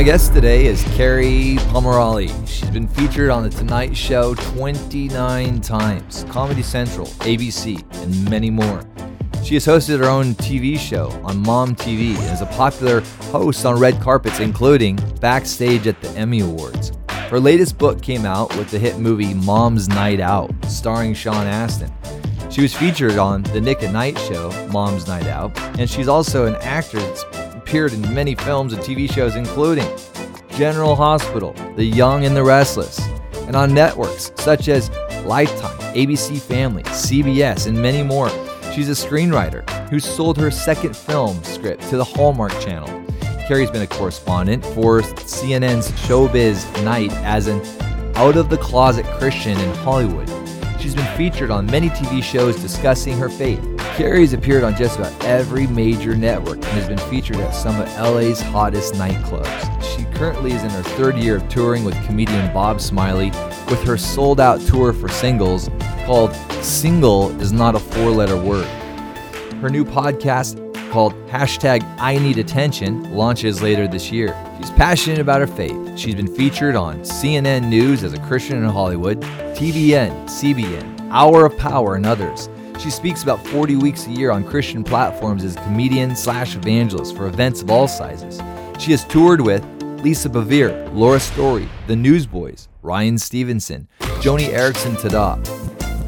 My guest today is Kerri Pomarolli. She's been featured on The Tonight Show 29 times, Comedy Central, ABC, and many more. She has hosted her own TV show on Mom TV and is a popular host on red carpets, including backstage at the Emmy Awards. Her latest book came out with the hit movie Mom's Night Out, starring Sean Astin. She was featured on The Nick at Night Show, Mom's Night Out, and she's also an actor that's appeared in many films and TV shows, including General Hospital, The Young and the Restless, and on networks such as Lifetime, ABC Family, CBS, and many more. She's a screenwriter who sold her second film script to the Hallmark Channel. Kerri's been a correspondent for CNN's Showbiz Night as an out of the closet Christian in Hollywood. She's been featured on many TV shows discussing her faith. Kerri's appeared on just about every major network and has been featured at some of LA's hottest nightclubs. She currently is in her third year of touring with comedian Bob Smiley with her sold out tour for singles called Single is Not a Four Letter Word. Her new podcast called hashtag I Need Attention launches later this year. She's passionate about her faith. She's been featured on CNN News as a Christian in Hollywood, TBN, CBN, Hour of Power, and others. She speaks about 40 weeks a year on Christian platforms as a comedian slash evangelist for events of all sizes. She has toured with Lisa Bevere, Laura Story, The Newsboys, Ryan Stevenson, Joni Eareckson Tada,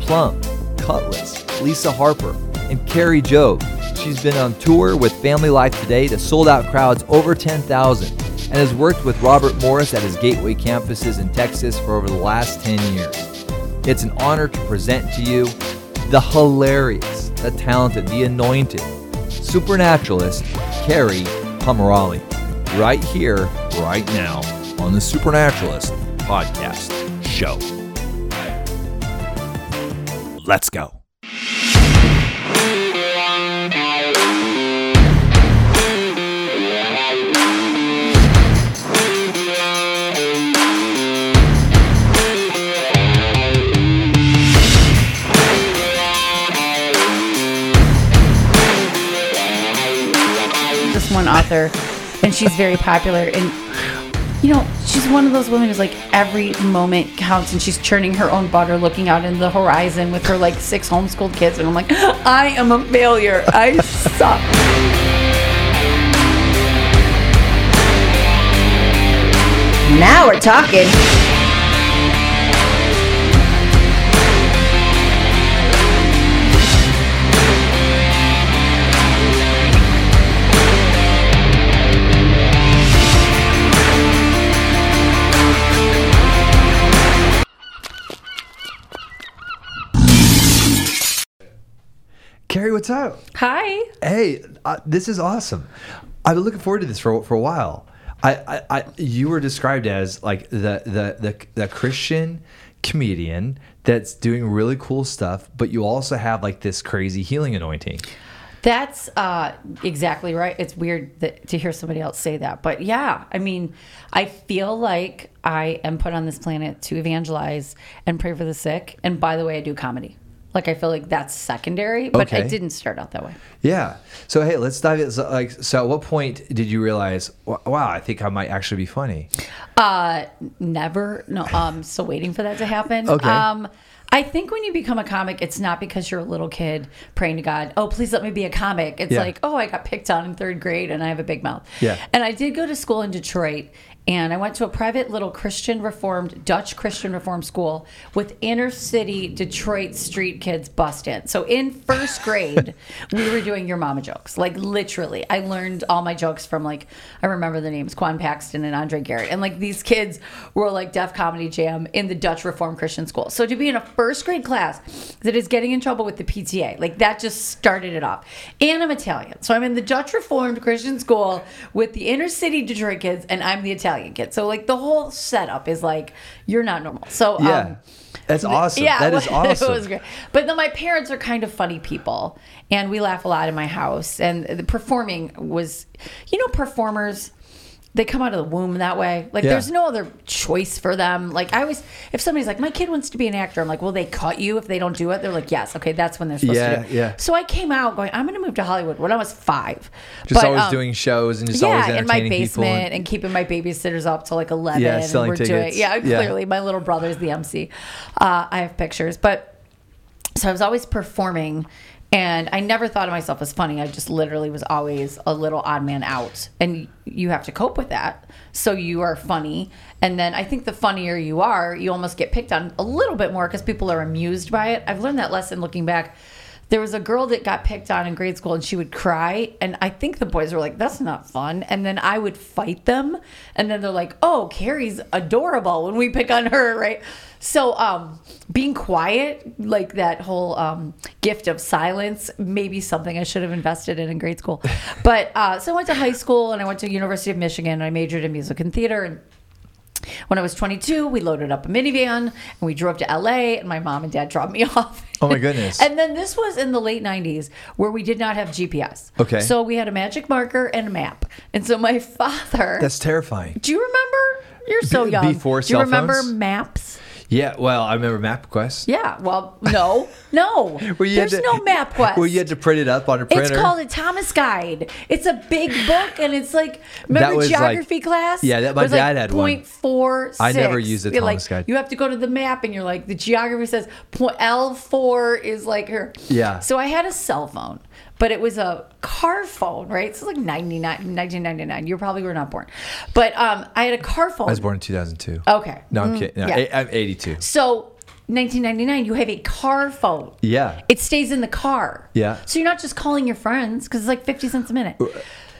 Plumb, Kutless, Lisa Harper, and Kari Jobe. She's been on tour with Family Life Today to sold out crowds over 10,000 and has worked with Robert Morris at his Gateway campuses in Texas for over the last 10 years. It's an honor to present to you the hilarious, the talented, the anointed, supernaturalist Kerri Pomarolli, right here, right now, on the Supernaturalist Podcast Show. Let's go. One author, and she's very popular. And you know, she's one of those women who's like every moment counts, and she's churning her own butter, looking out in the horizon with her like six homeschooled kids. And I'm like, I am a failure. I suck. Now we're talking. Kerri, what's up? Hi. Hey, uh, this is awesome. I've been looking forward to this for for a while. I, I, I you were described as like the, the the the Christian comedian that's doing really cool stuff, but you also have like this crazy healing anointing. That's uh, exactly right. It's weird that, to hear somebody else say that, but yeah, I mean, I feel like I am put on this planet to evangelize and pray for the sick. And by the way, I do comedy. Like I feel like that's secondary, but Okay. it didn't start out that way. Yeah. So hey, let's dive in. So, like, so at what point did you realize? Wow, I think I might actually be funny. Uh, never. No. Um, still waiting for that to happen. Okay. Um, I think when you become a comic, it's not because you're a little kid praying to God, oh, please let me be a comic. It's Yeah. like, oh, I got picked on in third grade and I have a big mouth. Yeah. And I did go to school in Detroit and I went to a private little Christian Reformed, Dutch Christian Reformed school with inner city Detroit street kids bust in. So in first grade, we were doing your mama jokes. Like literally. I learned all my jokes from like, I remember the names Quan Paxton and Andre Garrett. And like these kids were like Def Comedy Jam in the Dutch Reformed Christian school. So to be in a first grade class that is getting in trouble with the PTA, like that just started it off. And I'm Italian. So I'm in the Dutch Reformed Christian school with the inner city Detroit kids and I'm the Italian kid. So like the whole setup is like, you're not normal. So Yeah. um, That's awesome. yeah, that is it awesome. was great. But then my parents are kind of funny people, and we laugh a lot in my house. And the performing was, you know, performers. They come out of the womb that way. Like Yeah. there's no other choice for them. Like I always, if somebody's like, my kid wants to be an actor, I'm like, will they cut you if they don't do it? They're like, yes, okay, that's when they're supposed Yeah, to do it. yeah. So I came out going, I'm going to move to Hollywood when I was five. Just But, always um, doing shows and just always yeah, in my entertaining basement and- and, keeping my babysitters up till like eleven. Yeah, and selling we're doing tickets. yeah, Yeah. clearly my little brother's the MC. Uh, I have pictures, but so I was always performing, and I never thought of myself as funny. I just literally was always a little odd man out, and you have to cope with that. So you are funny, and then I think the funnier you are, you almost get picked on a little bit more because people are amused by it. I've learned that lesson looking back. There was a girl that got picked on in grade school and she would cry. And I think the boys were like, that's not fun. And then I would fight them. And then they're like, oh, Kerri's adorable when we pick on her, right? So um, being quiet, like that whole um, gift of silence, maybe something I should have invested in in grade school. But uh, so I went to high school and I went to University of Michigan. And I majored in music and theater. And when I was 22, we loaded up a minivan and we drove to LA, and my mom and dad dropped me off. Oh my goodness. and then this was in the late 90s where we did not have GPS. Okay. So we had a magic marker and a map. And so my father. That's terrifying. do you remember? You're so young. before Do you remember phones? maps? Yeah, well, I remember MapQuest. Yeah. Well, no, no. Had There's to- no map quest. Where you had to print it up on a printer. It's called a Thomas Guide. It's a big book, and it's like remember was like- geography class? Yeah, that- my was like dad had one. Point four. I never used a Thomas like, Guide. You have to go to the map, and you're like the geography says point L four is like her. Yeah. So I had a cell phone, but it was a car phone, right? So like 99, 1999. You probably were not born, but um, I had a car phone. I was born in 2002. Okay. No, I'm Mm, kidding. No, yeah. I, am 82. So 1999, you have a car phone. Yeah. It stays in the car. Yeah. So you're not just calling your friends because it's like 50 cents a minute.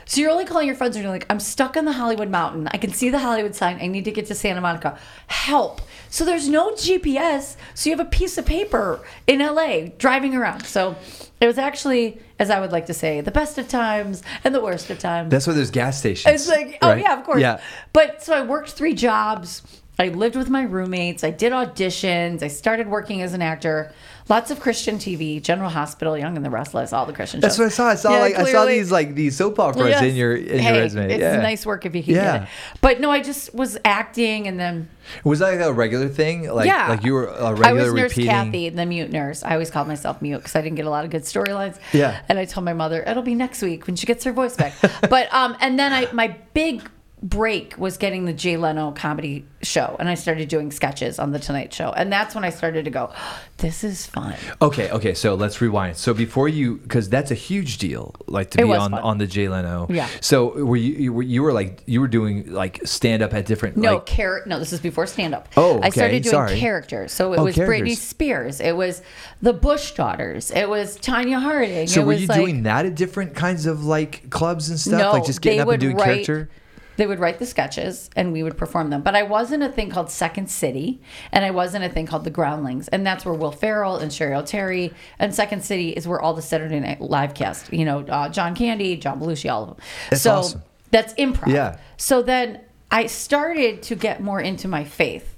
So you're only calling your friends and you're like, I'm stuck on the Hollywood mountain. I can see the Hollywood sign. I need to get to Santa Monica. Help. So there's no GPS. So you have a piece of paper in LA driving around. So it was actually, as I would like to say, the best of times and the worst of times. That's why there's gas stations. It's like, oh right? yeah, of course. Yeah. But so I worked three jobs. I lived with my roommates. I did auditions. I started working as an actor. Lots of Christian TV, General Hospital, Young and the Restless, all the Christian shows. That's shows. what I saw. I saw Yeah, like I saw these like these soap operas Yes. in your in hey, your resume. It's yeah. nice work if you can Yeah. get it. But no, I just was acting and then Was that like a regular thing? Like yeah, like you were a I regular was Nurse repeating. Kathy, the mute nurse. I always called myself mute because I didn't get a lot of good storylines. Yeah. and I told my mother it'll be next week when she gets her voice back. but um, and then I my big break was getting the Jay Leno comedy show, and I started doing sketches on the Tonight Show, and that's when I started to go, this is fun. Okay, okay. So let's rewind. So before you, because that's a huge deal, like to It be on fun. on the Jay Leno. Yeah. So were you you were, you were like you were doing like stand up at different No, like char- No, this is before stand up. Oh, I started doing sorry. characters. So it Oh, was Britney. Spears. It was the Bush daughters. It was Tonya Harding. So it were you like, doing that at different kinds of like clubs and stuff? No, like just getting up and doing write, character? They would write the sketches and we would perform them. But I was in a thing called Second City and I was in a thing called The Groundlings. And that's where Will Ferrell and Cheri Oteri and Second City is where all the Saturday Night Live cast, you know, uh, John Candy, John Belushi, all of them. That's so awesome. that's improv. Yeah. So then I started to get more into my faith.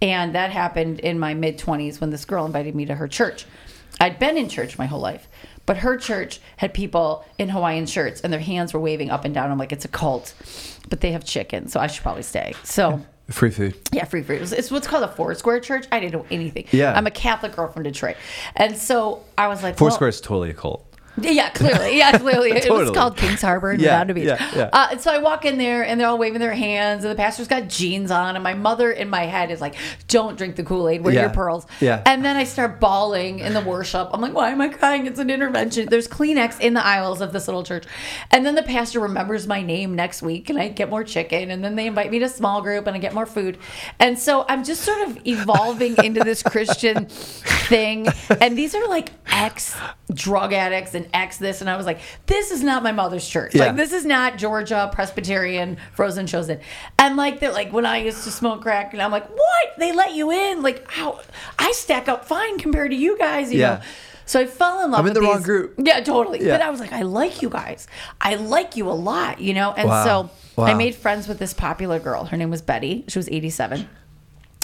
And that happened in my mid 20s when this girl invited me to her church. I'd been in church my whole life, but her church had people in Hawaiian shirts and their hands were waving up and down. I'm like, it's a cult, but they have chicken, so I should probably stay. So. Free food. Yeah, free food. It's, it's what's called a Four Square Church. I didn't know anything. Yeah. I'm a Catholic girl from Detroit, and so I was like, Foursquare well, is totally a cult. Yeah, clearly. Yeah, clearly. It was called Kings Harbor in Yeah, Redondo Beach. yeah, yeah. Uh, and so I walk in there and they're all waving their hands and the pastor's got jeans on and my mother in my head is like, don't drink the Kool-Aid, wear Yeah, your pearls. yeah. And then I start bawling in the worship. I'm like, why am I crying? It's an intervention. There's Kleenex in the aisles of this little church. And then the pastor remembers my name next week and I get more chicken and then they invite me to small group and I get more food. And so I'm just sort of evolving into this Christian thing. And these are like ex drug addicts and ex this. And I was like, this is not my mother's church. Yeah. Like, this is not Georgia Presbyterian frozen chosen. And like, they're like, when I used to smoke crack, and I'm like, what? They let you in? Like, how? I stack up fine compared to you guys, you Yeah. know? So I fell in love I'm in with the wrong group. Yeah, totally. Yeah. But I was like, I like you guys. I like you a lot, you know? And Wow. so I made friends with this popular girl. Her name was Betty. She was 87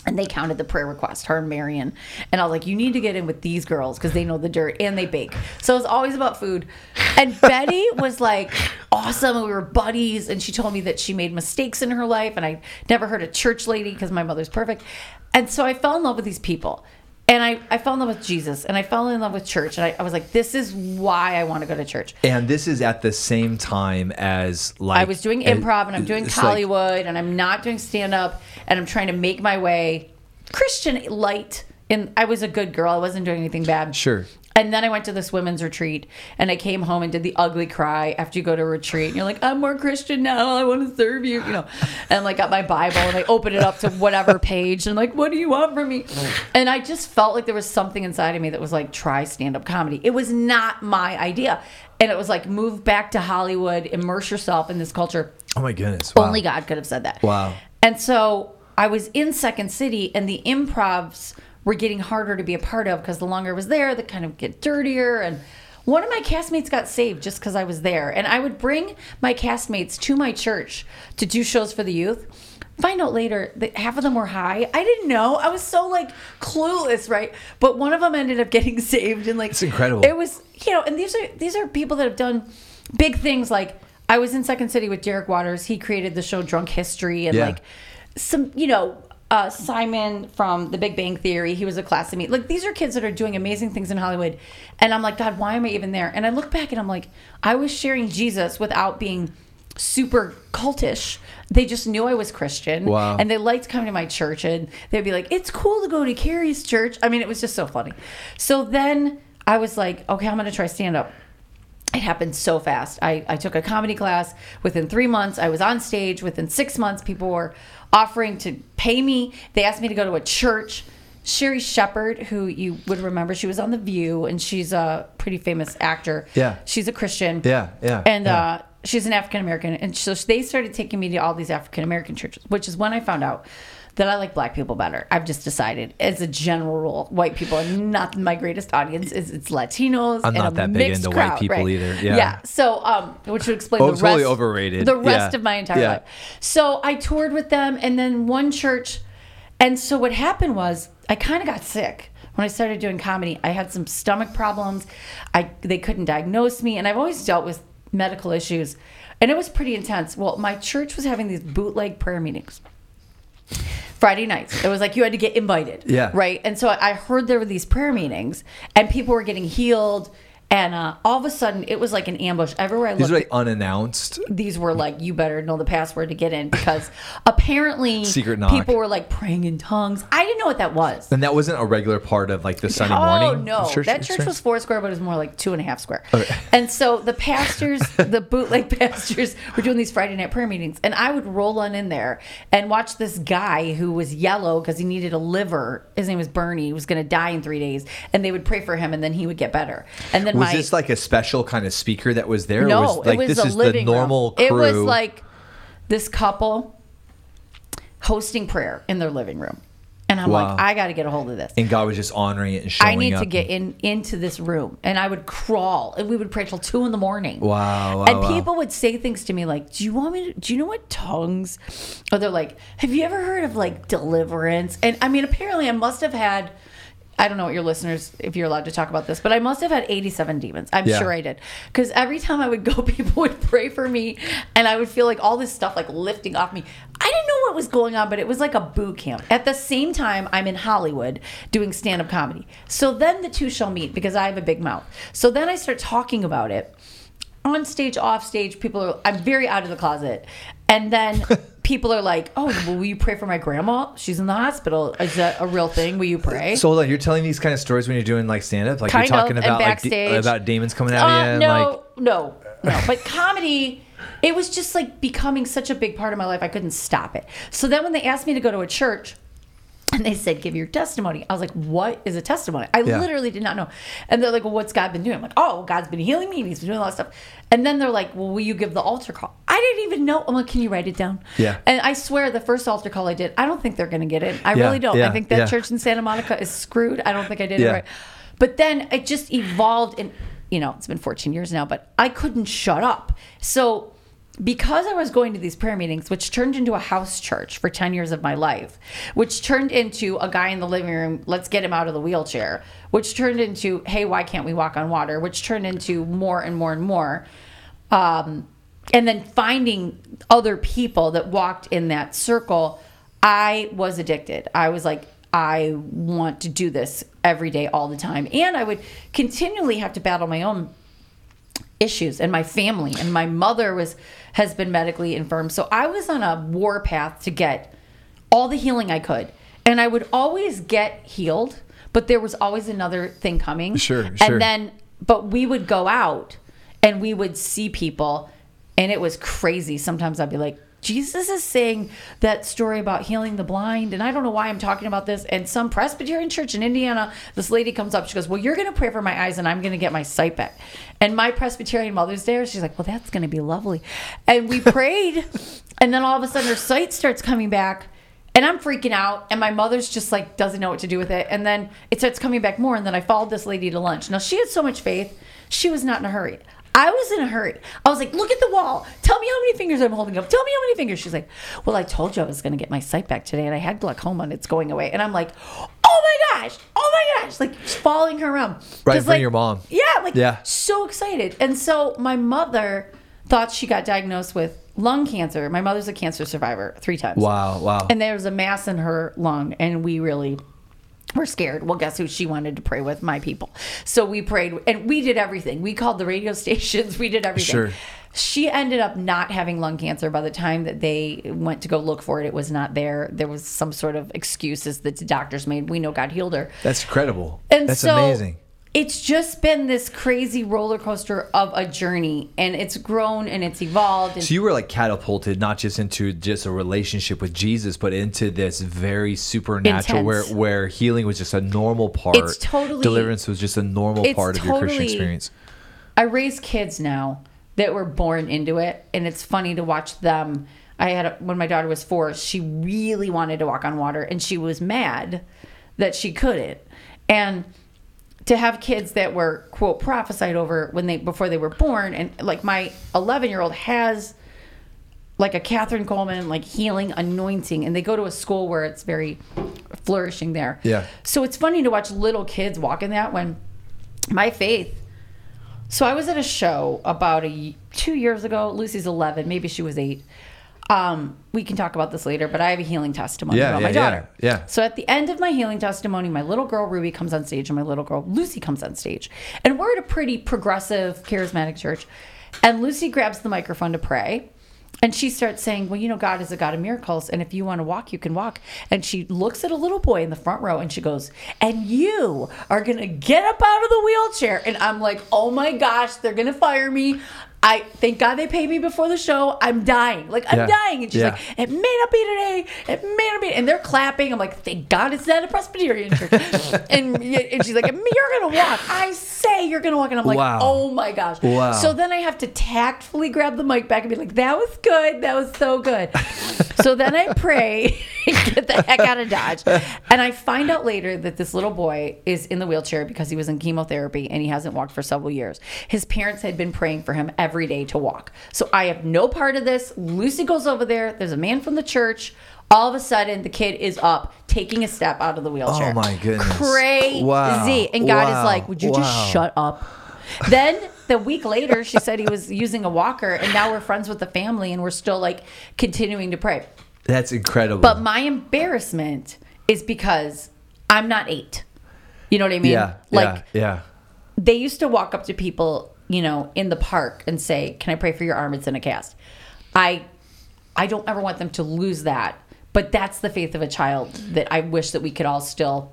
And they counted the prayer request, her and Marion. And I was like, you need to get in with these girls because they know the dirt and they bake. So it's always about food. And Betty was like awesome. And we were buddies. And she told me that she made mistakes in her life. And I never heard a church lady because my mother's perfect. And so I fell in love with these people. And I, I fell in love with Jesus and I fell in love with church. And I, I was like, this is why I want to go to church. And this is at the same time as like I was doing improv and I'm doing it's like- Hollywood and I'm not doing stand up and I'm trying to make my way Christian light. And I was a good girl. I wasn't doing anything bad. Sure. And then I went to this women's retreat and I came home and did the ugly cry after you go to a retreat. And you're like, I'm more Christian now. I want to serve you, you know. And like got my Bible and I opened it up to whatever page and like, what do you want from me? And I just felt like there was something inside of me that was like, try stand up comedy. It was not my idea. And it was like, move back to Hollywood, immerse yourself in this culture. oh my goodness wow. Only God could have said that. Wow. And so I was in Second City, and the improvs were getting harder to be a part of because the longer I was there, they kind of get dirtier. And one of my castmates got saved just because I was there. And I would bring my castmates to my church to do shows for the youth. Find out later that half of them were high. I didn't know. I was so like clueless, right? But one of them ended up getting saved, and like It's incredible. It was, you know, and these are these are people that have done big things. Like I was in Second City with Derek Waters. He created the show Drunk History, and Yeah. like some, you know, uh, Simon from The Big Bang Theory. He was a class of me. Like these are kids that are doing amazing things in Hollywood, and I'm like, God, why am I even there? And I look back and I'm like, I was sharing Jesus without being super cultish. They just knew I was Christian, Wow. and they liked coming to my church, and they'd be like, "It's cool to go to Kerri's church." I mean, it was just so funny. So then I was like, "Okay, I'm going to try stand up." it happened so fast. I, I took a comedy class. Within three months, I was on stage. Within six months, people were offering to pay me. They asked me to go to a church. Sherri Shepherd, who you would remember, she was on The View, and she's a pretty famous actor. Yeah. she's a Christian. Yeah, yeah, and yeah. uh, she's an African American, and so they started taking me to all these African American churches, which is when I found out that I like black people better. I've just decided, as a general rule, white people are not my greatest audience. Is it's Latinos. I'm not that big into white people right. either. Yeah. yeah. So, um, which would explain Oh, the totally rest, overrated. The rest Yeah. of my entire Yeah. life. So I toured with them, and then one church, and so what happened was I kind of got sick when I started doing comedy. I had some stomach problems. I they couldn't diagnose me, and I've always dealt with medical issues, and it was pretty intense. Well, my church was having these bootleg prayer meetings. Friday nights. It was like you had to get invited. Yeah. Right. And so I heard there were these prayer meetings and people were getting healed. And uh, all of a sudden, it was like an ambush everywhere I looked, These are like unannounced. these were like, you better know the password to get in because apparently Secret knock. people were like praying in tongues. I didn't know what that was. And that wasn't a regular part of like the Sunday morning. Oh morning. no, that church experience? was four square, but it was more like two and a half square. And so the pastors, the bootleg pastors, were doing these Friday night prayer meetings, and I would roll on in there and watch this guy who was yellow because he needed a liver. His name was Bernie. He was going to die in three days, and they would pray for him, and then he would get better. And then Was my this like a special kind of speaker that was there? no, was, like it was this a is the normal room. crew. It was like this couple hosting prayer in their living room, and I'm Wow. like, I got to get a hold of this. and God was just honoring it and showing I need up. to get in into this room, and I would crawl, and we would pray till two in the morning. Wow, wow, and wow. people would say things to me like, "Do you want me? To, do you know what tongues?" Or they're like, "Have you ever heard of like deliverance?" And I mean, apparently, I must have had. I don't know what your listeners, if you're allowed to talk about this, but I must have had 87 demons. I'm Yeah. sure I did. Because every time I would go, people would pray for me, and I would feel like all this stuff like lifting off me. I didn't know what was going on, but it was like a boot camp. At the same time, I'm in Hollywood doing stand up comedy. So then the two shall meet because I have a big mouth. So then I start talking about it on stage, off stage. People are, I'm very out of the closet. And then people are like, oh, well, will you pray for my grandma? She's in the hospital. Is that a real thing? Will you pray? So hold on, you're telling these kind of stories when you're doing like stand up, like Kind you're talking and about like de- about demons coming out of you, Uh, no, like no, no. But comedy, it was just like becoming such a big part of my life. I couldn't stop it. So then when they asked me to go to a church, and they said, "Give your testimony." I was like, "What is a testimony?" I Yeah. literally did not know. And they're like, "Well, what's God been doing?" I'm like, "Oh, God's been healing me. and He's been doing a lot of stuff." And then they're like, "Well, will you give the altar call?" I didn't even know. I'm like, "Can you write it down?" Yeah. And I swear, the first altar call I did, I don't think they're going to get it. I Yeah, really don't. yeah, I think that church in Santa Monica is screwed. I don't think I did it right. But then it just evolved and you know, it's been 14 years now, but I couldn't shut up. So because I was going to these prayer meetings, which turned into a house church for 10 years of my life, which turned into a guy in the living room, let's get him out of the wheelchair, which turned into, hey, why can't we walk on water, which turned into more and more and more. Um, and then finding other people that walked in that circle, I was addicted. I was like, I want to do this every day, all the time. And I would continually have to battle my own issues and my family and my mother was has been medically infirm. So i was on a war path to get all the healing i could. And i would always get healed but there was always another thing coming. Sure, sure. and then but we would go out and we would see people and it was crazy. Sometimes i'd be like jesus is saying that story about healing the blind and i don't know why i'm talking about this and some presbyterian church in indiana this lady comes up she goes well you're going to pray for my eyes and i'm going to get my sight back and my presbyterian mother's there she's like well that's going to be lovely and we prayed and then all of a sudden her sight starts coming back and I'm freaking out, and my mother's just like doesn't know what to do with it. And then it starts coming back more, and then I followed this lady to lunch. Now she had so much faith, she was not in a hurry. I was in a hurry. I was like, look at the wall. Tell me how many fingers I'm holding up. Tell me how many fingers. She's like, well, I told you I was going to get my sight back today, and I had glaucoma, and it's going away. And I'm like, oh my gosh, oh my gosh, like following her around. Right in like, your mom. Yeah, like Yeah. so excited. And so my mother thought she got diagnosed with lung cancer. My mother's a cancer survivor three times. Wow, wow. And there was a mass in her lung, and we really were scared. Well, guess who she wanted to pray with? My people. So we prayed, and we did everything. We called the radio stations. We did everything. Sure. She ended up not having lung cancer by the time that they went to go look for it. It was not there. There was some sort of excuses that the doctors made. We know God healed her. That's incredible. And That's so amazing. It's just been this crazy roller coaster of a journey, and it's grown and it's evolved. And So you were like catapulted not just into just a relationship with Jesus, but into this very supernatural where Intense. where healing was just a normal part. It's totally- deliverance was just a normal part of your Christian experience. I raise kids now that were born into it, and it's funny to watch them. I had a, when my daughter was four, she really wanted to walk on water, and she was mad that she couldn't. And to have kids that were quote prophesied over when they before they were born, and like my 11 year old has like a Kathryn Kuhlman like healing anointing, and they go to a school where it's very flourishing there. Yeah. So it's funny to watch little kids walk in that when my faith. So I was at a show about a two years ago. Lucy's eleven, maybe she was eight. Um, we can talk about this later, but I have a healing testimony Yeah, about yeah, my daughter. yeah, yeah. So at the end of my healing testimony, my little girl Ruby comes on stage, and my little girl Lucy comes on stage, and we're at a pretty progressive, charismatic church. And Lucy grabs the microphone to pray. And she starts saying, Well, you know, God is a God of miracles. And if you want to walk, you can walk. And she looks at a little boy in the front row and she goes, And you are going to get up out of the wheelchair. And I'm like, Oh my gosh, they're going to fire me. I thank God they paid me before the show. I'm dying. Like, I'm Yeah. dying. And she's Yeah. like, It may not be today. It may not be. And they're clapping. I'm like, Thank God it's not a Presbyterian church. and, and she's like, You're going to walk. I say you're going to walk. And I'm like, Wow. Oh my gosh. Wow. So then I have to tactfully grab the mic back and be like, that was good. That was so good. so then I pray and get the heck out of Dodge. And I find out later that this little boy is in the wheelchair because he was in chemotherapy and he hasn't walked for several years. His parents had been praying for him every day to walk. So I have no part of this. Lucy goes over there. There's a man from the church. All of a sudden, the kid is up, taking a step out of the wheelchair. Oh my goodness. Crazy. Wow. And God Wow. is like, would you Wow. just shut up? then the week later, she said he was using a walker, and now we're friends with the family, and we're still like continuing to pray. That's incredible. But my embarrassment is because I'm not eight. You know what I mean? yeah, Like yeah, yeah. they used to walk up to people, you know, in the park and say, "Can I pray for your arm? It's in a cast." I, I don't ever want them to lose that. But that's the faith of a child that I wish that we could all still,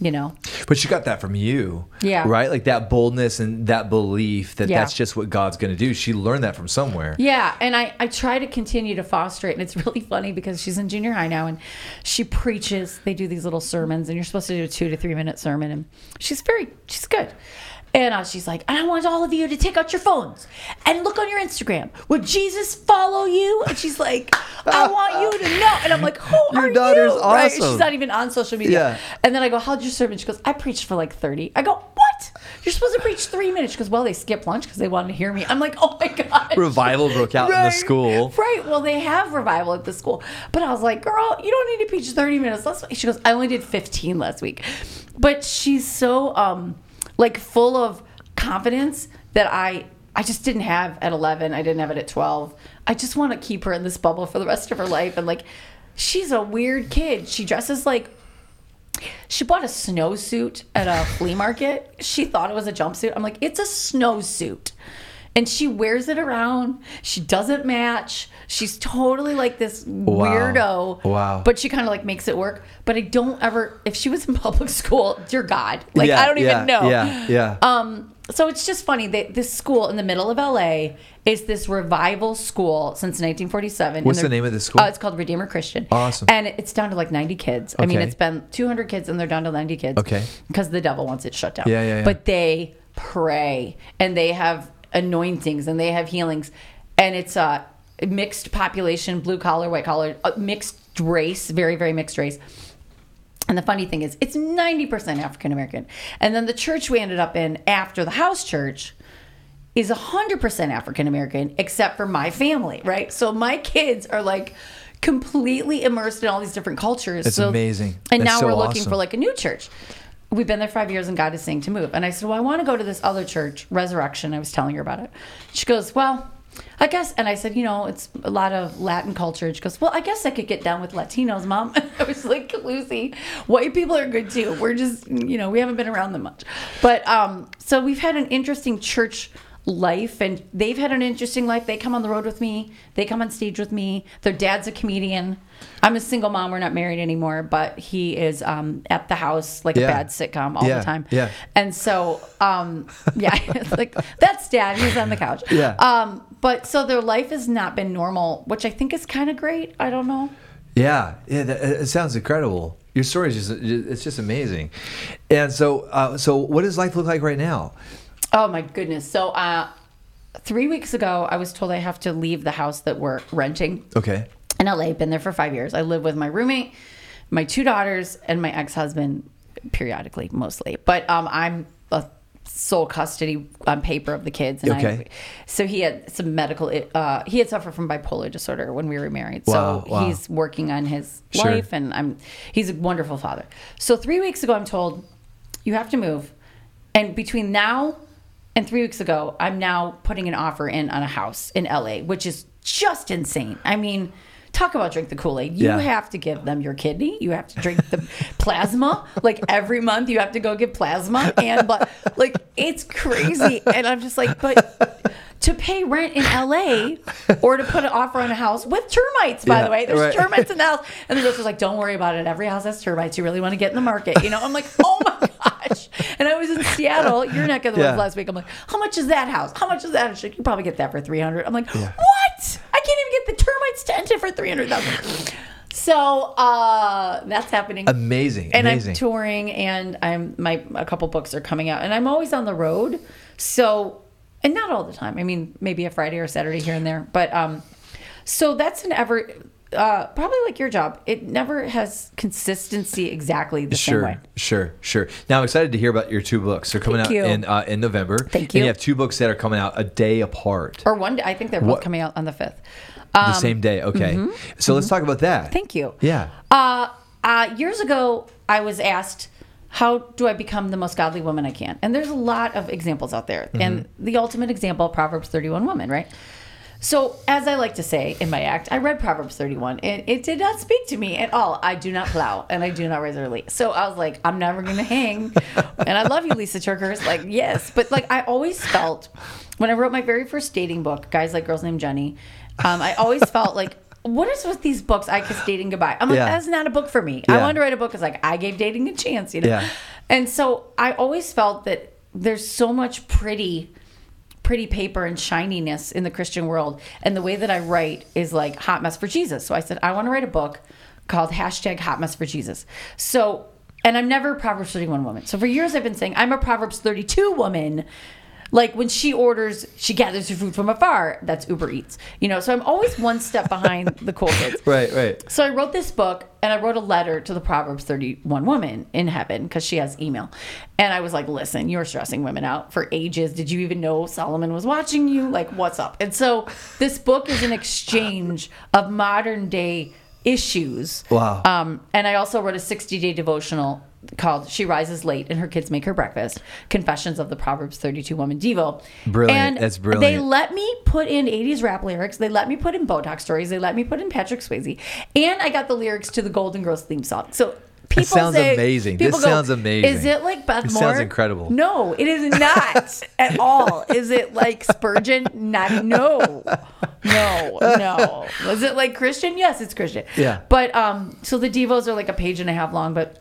you know. But she got that from you. Yeah. Right? Like that boldness and that belief that Yeah. that's just what God's going to do. She learned that from somewhere. Yeah, and I, I try to continue to foster it. And it's really funny because she's in junior high now and she preaches. They do these little sermons, and you're supposed to do a two to three minute sermon. And she's very, she's good. And uh, she's like, I want all of you to take out your phones and look on your Instagram. Would Jesus follow you? And she's like, I want you to know. And I'm like, Who Your are daughter's you? Right? awesome. She's not even on social media. Yeah. And then I go, How'd your sermon? She goes, I preached for like 30. I go, What? You're supposed to preach three minutes. She goes, well, they skipped lunch because they wanted to hear me. I'm like, oh my God. Revival broke out in the school. Right. Well, they have revival at the school. But I was like, girl, you don't need to preach 30 minutes. Let's, she goes, I only did 15 last week. But she's so, um, like, full of confidence that I, I just didn't have at 11. I didn't have it at 12. I just want to keep her in this bubble for the rest of her life. And, like, she's a weird kid. She dresses like she bought a snowsuit at a flea market. She thought it was a jumpsuit. I'm like, it's a snowsuit. And she wears it around. She doesn't match. She's totally like this weirdo. Wow. But she kind of like makes it work. But I don't ever, if she was in public school, dear God, like Yeah, I don't yeah, even know. Yeah, yeah. Um, so it's just funny that this school in the middle of LA is this revival school since 1947. What's the name of this school? Uh, it's called Redeemer Christian. Awesome. And it's down to like 90 kids. I mean, it's been 200 kids and they're down to 90 kids. Okay. Because the devil wants it shut down. Yeah, yeah, yeah. But they pray and they have anointings and they have healings. And it's a mixed population, blue collar, white collar, mixed race, very, very mixed race. And the funny thing is, it's 90% African American. And then the church we ended up in after the house church is 100% African American, except for my family, right? So my kids are like completely immersed in all these different cultures. That's so, amazing. And That's now so we're looking awesome. for like a new church. We've been there five years and God is saying to move. And I said, Well, I want to go to this other church, Resurrection. I was telling her about it. She goes, Well, I guess, and I said, you know, it's a lot of Latin culture. She goes, well, I guess I could get down with Latinos, mom. I was like, Lucy, white people are good too. We're just, you know, we haven't been around them much. But um, so we've had an interesting church life and they've had an interesting life. They come on the road with me. They come on stage with me. Their dad's a comedian. I'm a single mom. We're not married anymore, but he is um, at the house like Yeah. a bad sitcom all Yeah, the time. yeah. And so, um, yeah, like that's dad. He's on the couch. Yeah. Um, but so their life has not been normal, which I think is kind of great. I don't know. Yeah, yeah, that, it sounds incredible. Your story is just it's just amazing. And so uh, so what does life look like right now? Oh my goodness. So, uh, three weeks ago, I was told I have to leave the house that we're renting Okay. in LA. Been there for five years. I live with my roommate, my two daughters, and my ex husband periodically, mostly. But um, I'm a sole custody on paper of the kids. And I, Okay. so he had some medical, uh, he had suffered from bipolar disorder when we were married. Wow, so wow. he's working on his Sure. life, and I'm he's a wonderful father. So three weeks ago, I'm told you have to move, and between now and three weeks ago, I'm now putting an offer in on a house in LA, which is just insane. I mean. Talk about drink the Kool Aid. You Yeah. have to give them your kidney. You have to drink the plasma. Like every month, you have to go get plasma, and but like it's crazy. And I'm just like, but to pay rent in LA or to put an offer on a house with termites, by Yeah, the way, there's right. termites in the house, and the realtor's like, don't worry about it. Every house has termites. You really want to get in the market, you know? I'm like, oh my gosh. And I was in Seattle, your neck of the Yeah. woods last week. I'm like, how much is that house? How much is that? She's like, you probably get that for 300. I'm like, Yeah. what? I can't even get the termites tented for 300,000. So uh, that's happening. Amazing. and amazing. I'm touring, and I'm my a couple books are coming out, and I'm always on the road. So, and not all the time. I mean, maybe a Friday or Saturday here and there, but um, so that's an ever. Uh, probably like your job, it never has consistency exactly the same Sure, way. sure, sure. Now I'm excited to hear about your two books. They're coming Thank out you. in uh, in November. Thank And you. you have two books that are coming out a day apart. Or one day, I think they're both What- coming out on the fifth. the same day. Okay. So let's talk about that. mm-hmm. Thank you. Yeah. Uh, uh, years ago, I was asked, "How do I become the most godly woman I can?" And there's a lot of examples out there, and the ultimate example, Proverbs 31 woman, right? So, as I like to say in my act, I read Proverbs 31, and it did not speak to me at all. I do not plow, and I do not raise early. So I was like, I'm never gonna hang. and I love you, Lysa TerKeurst. Like, yes, but like I always felt when I wrote my very first dating book, guys like girls named Jenny. Um, I always felt like. What is with these books? I kiss dating goodbye. I'm like, Yeah. that's not a book for me. I Yeah. wanted to write a book because like I gave dating a chance, you know. Yeah. And so I always felt that there's so much pretty, pretty paper and shininess in the Christian world, and the way that I write is like hot mess for Jesus. So I said I want to write a book called hashtag hot mess for Jesus. So. And I'm never a Proverbs 31 woman. So for years I've been saying I'm a Proverbs 32 woman Like when she orders, she gathers her food from afar. That's Uber Eats. You know, so I'm always one step behind the cool kids. Right, right. So I wrote this book and I wrote a letter to the Proverbs 31 woman in heaven because she has email. And I was like, listen, you're stressing women out for ages. Did you even know Solomon was watching you? Like, what's up? And so this book is an exchange of modern day issues. Wow. Um, and I also wrote a 60 day devotional called She Rises Late and Her Kids Make Her Breakfast Confessions of the Proverbs 32 Woman Devo. Brilliant. And That's They let me put in 80s rap lyrics. They let me put in Botox stories. They let me put in Patrick Swayze. And I got the lyrics to the Golden Girls theme song. So people sounds say, amazing. This sounds amazing. Is it like Beth It Moore? sounds incredible. No, it is not at all. Is it like Spurgeon? Not no. No, no. Was it like Christian? Yes, it's Christian. Yeah. But um, so the devos are like a page and a half long, but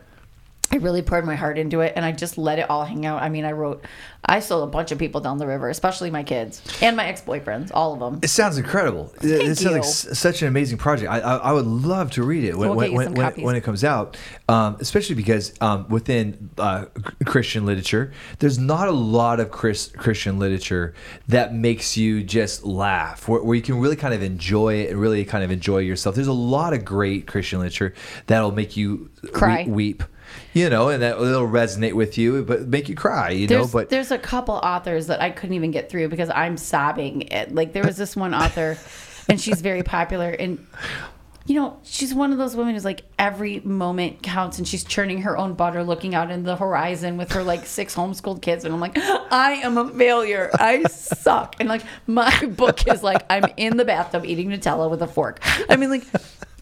I really poured my heart into it and I just let it all hang out. I mean, I wrote, I sold a bunch of people down the river, especially my kids and my ex boyfriends, all of them. It sounds incredible. It, it sounds like s- such an amazing project. I, I, I would love to read it when, We'll when, when, when, copies. when it comes out, um, especially because um, within uh, Christian literature, there's not a lot of Chris, Christian literature that makes you just laugh, where, where you can really kind of enjoy it and really kind of enjoy yourself. There's a lot of great Christian literature that'll make you Cry. we- weep. You know, and that it'll resonate with you, but make you cry. You know, but there's a couple authors that I couldn't even get through because I'm sobbing. At, like there was this one author, and she's very popular, and you know she's one of those women who's like every moment counts, and she's churning her own butter, looking out into the horizon with her like six homeschooled kids, and I'm like, I am a failure. I suck, and like my book is like I'm in the bathtub eating Nutella with a fork. I mean like.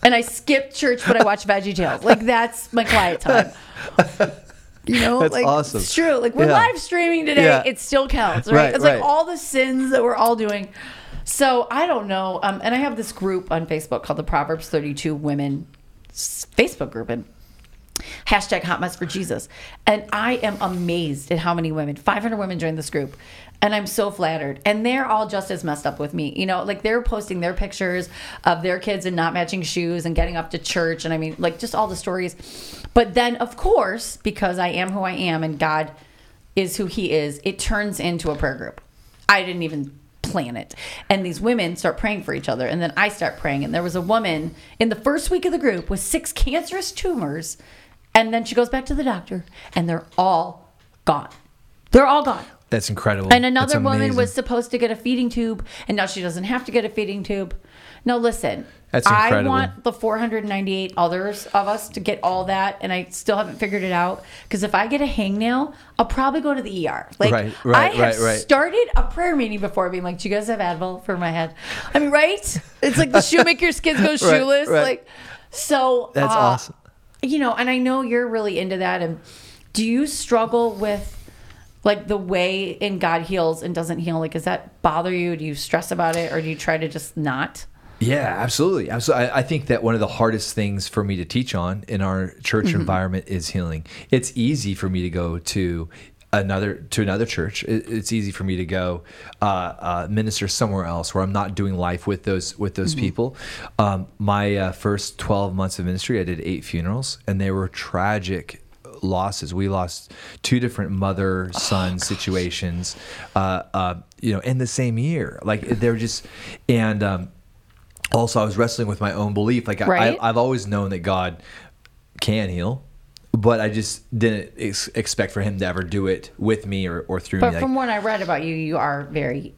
And I skip church, but I watch Veggie Tales. Like that's my quiet time. You know, That's like awesome. it's true. Like we're Yeah. live streaming today. Yeah. It still counts, right? Right, it's right. like all the sins that we're all doing. So I don't know. Um, and I have this group on Facebook called the Proverbs 32 Women Facebook group, and hashtag Hot Mess for Jesus. And I am amazed at how many women, 500 women joined this group. And I'm so flattered. And they're all just as messed up with me. You know, like they're posting their pictures of their kids in not matching shoes and getting up to church. And I mean, like just all the stories. But then, of course, because I am who I am and God is who He is, it turns into a prayer group. I didn't even plan it. And these women start praying for each other. And then I start praying. And there was a woman in the first week of the group with six cancerous tumors. And then she goes back to the doctor, and they're all gone. They're all gone. that's incredible. And another woman was supposed to get a feeding tube, and now she doesn't have to get a feeding tube. No, listen. That's I want the 498 others of us to get all that, and I still haven't figured it out. Because if I get a hangnail, I'll probably go to the ER. Like Right, right, I have right, started a prayer meeting before, being like, "Do you guys have Advil for my head?" I mean, right? It's like the shoemaker's kids go shoeless. Like, so That's uh, awesome. You know, and I know you're really into that. And do you struggle with like the way in God heals and doesn't heal? Like, does that bother you? Do you stress about it, or do you try to just not? Yeah, absolutely. Absolutely. I, I think that one of the hardest things for me to teach on in our church Mm-hmm. environment is healing. It's easy for me to go to another to another church. It, it's easy for me to go uh, uh, minister somewhere else where I'm not doing life with those with those Mm-hmm. people. Um, my uh, first 12 months of ministry, I did eight funerals, and they were tragic losses. We lost two different mother son situations, uh, uh, you know, in the same year. Like they're just and. Um, also I was wrestling with my own belief. Like Right. I, I've always known that God can heal, but I just didn't ex- expect for Him to ever do it with me or, or through But me. from Like, what I read about you, you are very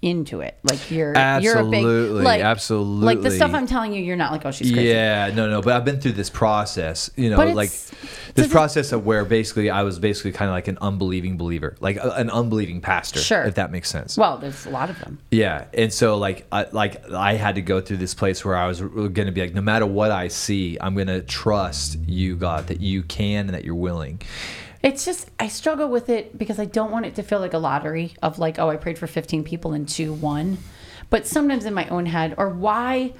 into it. Like you're you're Absolutely, a big like absolutely. like the stuff I'm telling you. You're not like oh she's crazy. yeah, no, no. But I've been through this process. You know, But like this process of where basically I was basically kind of like an unbelieving believer, like a, an unbelieving pastor. Sure. if that makes sense. Well, there's a lot of them. Yeah, and so like I like I had to go through this place where I was going to be like, no matter what I see, I'm going to trust you, God, that you can and that you're willing. It's just I struggle with it because I don't want it to feel like a lottery of like, oh, I prayed for 15 people and two won. But sometimes in my own head, or why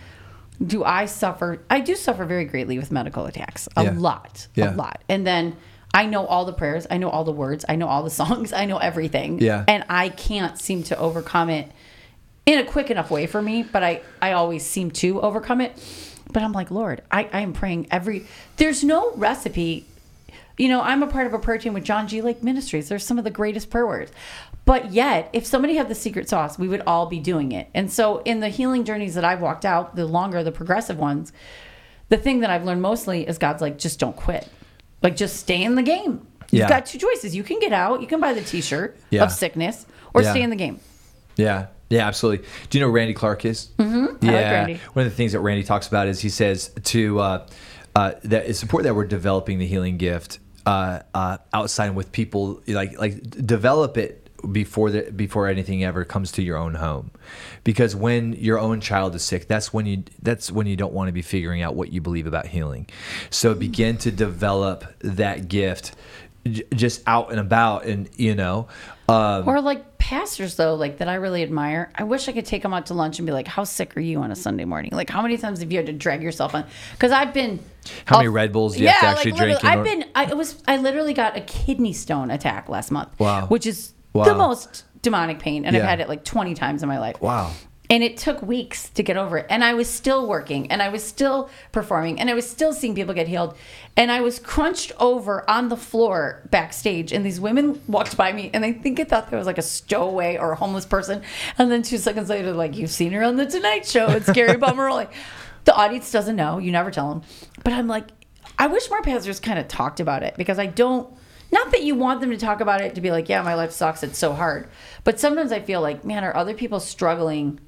do I suffer? I do suffer very greatly with medical attacks. A Yeah. lot. Yeah. A lot. And then I know all the prayers, I know all the words, I know all the songs, I know everything. Yeah. And I can't seem to overcome it in a quick enough way for me, but I, I always seem to overcome it. But I'm like, Lord, I, I am praying every there's no recipe you know, I'm a part of a prayer team with John G. Lake Ministries. They're some of the greatest prayer words. But yet, if somebody had the secret sauce, we would all be doing it. And so, in the healing journeys that I've walked out, the longer, the progressive ones, the thing that I've learned mostly is God's like, just don't quit. Like, just stay in the game. You've Yeah. got two choices. You can get out, you can buy the t shirt Yeah. of sickness, or Yeah. stay in the game. Yeah. Yeah, absolutely. Do you know who Randy Clark is? Mm-hmm. I Yeah. like Randy. One of the things that Randy talks about is he says to uh, uh, that important that we're developing the healing gift uh, uh, outside with people like like develop it before the before anything ever comes to your own home. Because when your own child is sick that's when you that's when you don't want to be figuring out what you believe about healing. So begin to develop that gift j- just out and about and you know um, Or like pastors though, like that I really admire. I wish I could take them out to lunch and be like, "How sick are you on a Sunday morning? Like, how many times have you had to drag yourself on?" Because I've been. How many Red Bulls do you have to actually literally, drink I've order- been. I it was. I literally got a kidney stone attack last month. Wow. Which is Wow. the most demonic pain, and I've had it like twenty times in my life. Wow. And it took weeks to get over it. And I was still working and I was still performing and I was still seeing people get healed. And I was crunched over on the floor backstage. And these women walked by me and I think it thought there was like a stowaway or a homeless person. And then two seconds later, like, you've seen her on The Tonight Show. It's Kerri Pomarolli. The audience doesn't know. You never tell them. But I'm like, I wish more pastors kind of talked about it because I don't. Not that you want them to talk about it to be like, yeah, my life sucks. It's so hard. But sometimes I feel like, man, are other people struggling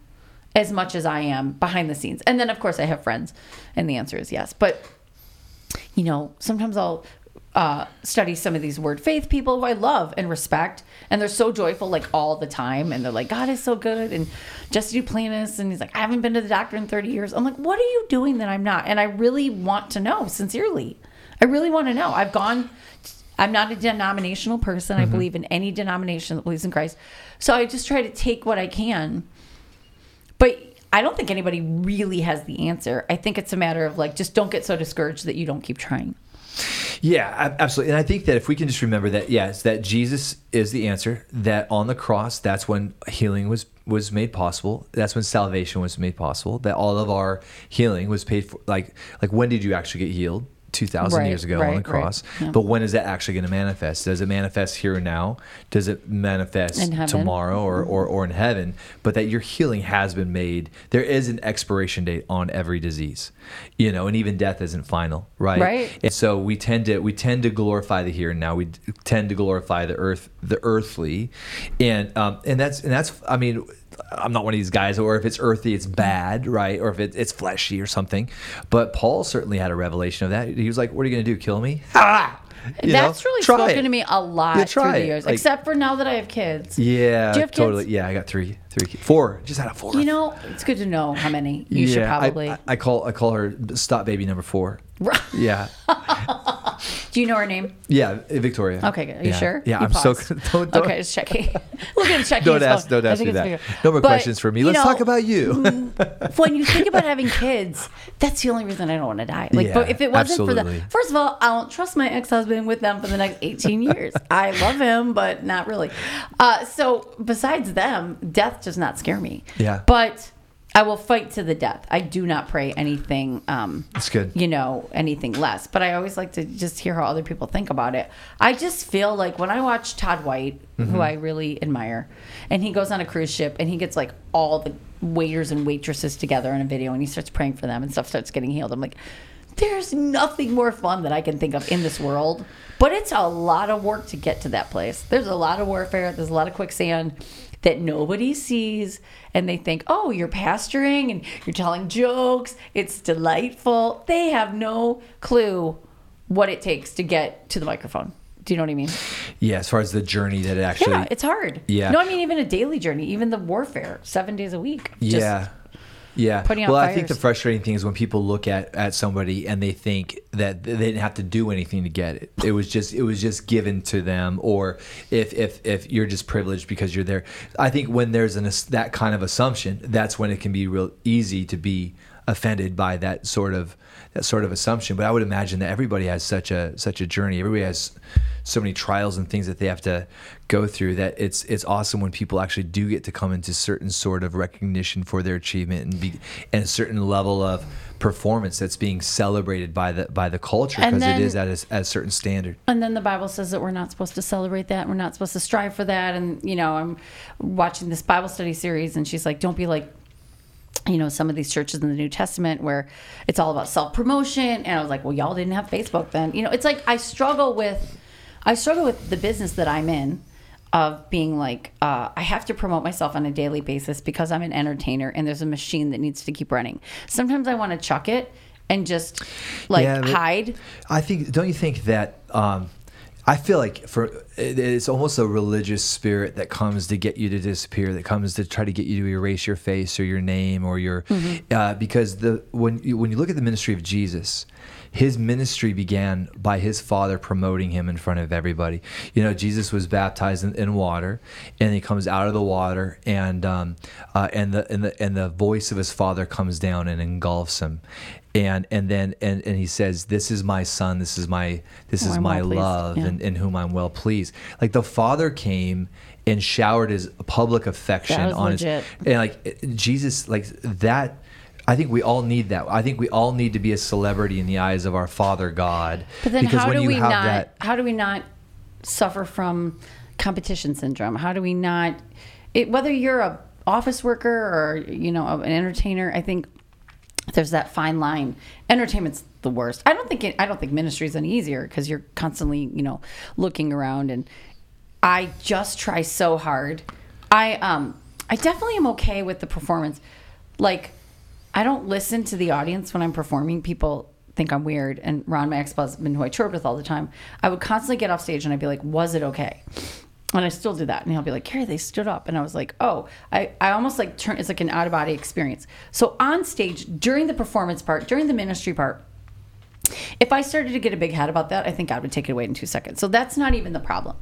as much as I am behind the scenes. And then, of course, I have friends, and the answer is yes. But, you know, sometimes I'll uh, study some of these word faith people who I love and respect, and they're so joyful like all the time. And they're like, God is so good. And Jesse Duplantis, and he's like, I haven't been to the doctor in 30 years. I'm like, what are you doing that I'm not? And I really want to know, sincerely. I really want to know. I've gone. I'm not a denominational person. I believe in any denomination that believes in Christ. So I just try to take what I can but I don't think anybody really has the answer. I think it's a matter of like, just don't get so discouraged that you don't keep trying. Yeah, absolutely. And I think that if we can just remember that, yes, that Jesus is the answer. That on the cross, that's when healing was was made possible. That's when salvation was made possible. That all of our healing was paid for. Like, like when did you actually get healed? Two thousand Right, years ago on right, the right. cross. Yeah. But when is that actually going to manifest? Does it manifest here and now? Does it manifest tomorrow or, or or in heaven? But that your healing has been made. There is an expiration date on every disease, you know, and even death isn't final, right? Right. And so we tend to we tend to glorify the here and now. We tend to glorify the earth, the earthly, and um, and that's and that's. I mean, I'm not one of these guys. Or if it's earthy, it's bad, right? Or if it, it's fleshy or something. But Paul certainly had a revelation of that. He was like, "What are you going to do? Kill me?" Ah! You know, That's really try spoken it. to me a lot Yeah, through the years, Like- except for now that I have kids. Yeah, Do you have totally. kids? Yeah, I got three, three, kids. four. Just had a four. You know, it's good to know how many. You should Yeah, I- probably. I, I call I call her stop baby number four. Yeah, Do you know her name? yeah, Victoria. Okay, good. Are you Yeah. sure? Yeah, You I'm so. Don't, don't, Okay, just checking. Look at checking. Don't ask. phone. Don't ask me that. bigger. No more But, questions for me. Let's know, talk about you. when you think about having kids, that's the only reason I don't want to die. Like, but Yeah, if it wasn't for absolutely. the first of all, I don't trust my ex husband with them for the next eighteen years. I love him, but not really. Uh, so besides them, death does not scare me. Yeah. but. I will fight to the death. I do not pray anything. Um, That's good. You know anything less, but I always like to just hear how other people think about it. I just feel like when I watch Todd White, Mm-hmm. who I really admire, and he goes on a cruise ship and he gets like all the waiters and waitresses together in a video and he starts praying for them and stuff starts getting healed. I'm like, there's nothing more fun that I can think of in this world. But it's a lot of work to get to that place. There's a lot of warfare. There's a lot of quicksand that nobody sees. And they think, oh, you're pastoring and you're telling jokes. It's delightful. They have no clue what it takes to get to the microphone. Do you know what I mean? yeah, as far as the journey that it actually. yeah, it's hard. Yeah. No, I mean, even a daily journey, even the warfare, seven days a week. Just- yeah. Putting out well, I think the frustrating thing is when people look at, at somebody and they think that they didn't have to do anything to get it. It was just it was just given to them, or if if if you're just privileged because you're there. I think when there's an that kind of assumption, that's when it can be real easy to be offended by that sort of that sort of assumption. But I would imagine that everybody has such a such a journey. Everybody has so many trials and things that they have to go through that it's it's awesome when people actually do get to come into certain sort of recognition for their achievement and be and a certain level of performance that's being celebrated by the by the culture because it is at a, at a certain standard. And then the Bible says that we're not supposed to celebrate that. We're not supposed to strive for that. And, you know, I'm watching this Bible study series, and she's like, don't be like, you know, some of these churches in the New Testament where it's all about self promotion. And I was like, well, y'all didn't have Facebook then. You know, it's like I struggle with, I struggle with the business that I'm in of being like, uh, I have to promote myself on a daily basis because I'm an entertainer and there's a machine that needs to keep running. Sometimes I want to chuck it and just like Yeah, hide. I think. Don't you think that? Um, I feel like for it's almost a religious spirit that comes to get you to disappear, that comes to try to get you to erase your face or your name or your Mm-hmm. uh, because the when you, when you look at the ministry of Jesus, his ministry began by his father promoting him in front of everybody. You know, Jesus was baptized in, in water, and he comes out of the water, and um, uh, and the and the and the voice of his father comes down and engulfs him, and and then and, and he says, "This is my son. This is my this is I'm my well love, Yeah. and in whom I'm well pleased." Like the father came and showered his public affection That was on legit. his and like Jesus, like that. I think we all need that. I think we all need to be a celebrity in the eyes of our Father God. But then how do we not that, how do we not suffer from competition syndrome? How do we not it, whether you're a office worker or you know an entertainer, I think there's that fine line. Entertainment's the worst. I don't think it, I don't think ministry is any easier because you're constantly, you know, looking around and I just try so hard. I um I definitely am okay with the performance. Like I don't listen to the audience when I'm performing. People think I'm weird. And Ron, my ex-husband, who I toured with all the time, I would constantly get off stage and I'd be like, "Was it okay?" And I still do that. And he'll be like, Kerri, they stood up. And I was like, oh, I, I almost like turn, it's like an out of body experience. So on stage, during the performance part, during the ministry part, if I started to get a big head about that, I think God would take it away in two seconds. So that's not even the problem.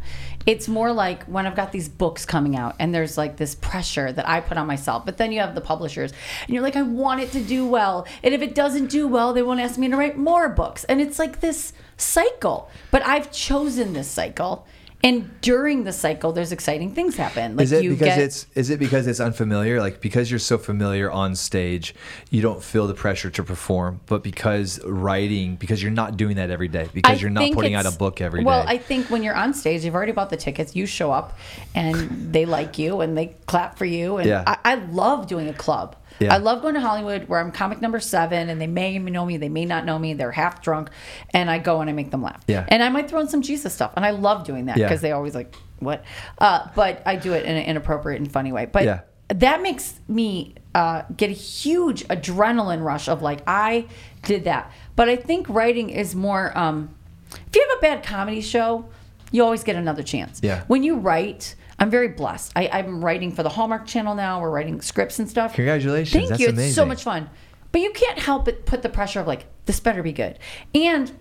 It's more like when I've got these books coming out and there's like this pressure that I put on myself. But then you have the publishers and you're like, I want it to do well. And if it doesn't do well, they won't ask me to write more books. And it's like this cycle. But I've chosen this cycle. And during the cycle, there's exciting things happen. Like is it because get, it's is it because it's unfamiliar? Like because you're so familiar on stage, you don't feel the pressure to perform. But because writing, because you're not doing that every day, because I you're not putting out a book every day. well, I think when you're on stage, you've already bought the tickets. You show up, and they like you, and they clap for you. And Yeah. I, I love doing a club. Yeah. I love going to Hollywood where I'm comic number seven, and they may know me, they may not know me. They're half drunk, and I go and I make them laugh. Yeah. And I might throw in some Jesus stuff, and I love doing that Yeah. because they always like what. Uh, but I do it in an inappropriate and funny way. But Yeah. that makes me uh, get a huge adrenaline rush of like I did that. But I think writing is more. Um, if you have a bad comedy show, you always get another chance. Yeah. When you write, I'm very blessed. I, I'm writing for the Hallmark Channel now. We're writing scripts and stuff. Congratulations. Thank That's you. It's so much fun. But you can't help but put the pressure of like this better be good. And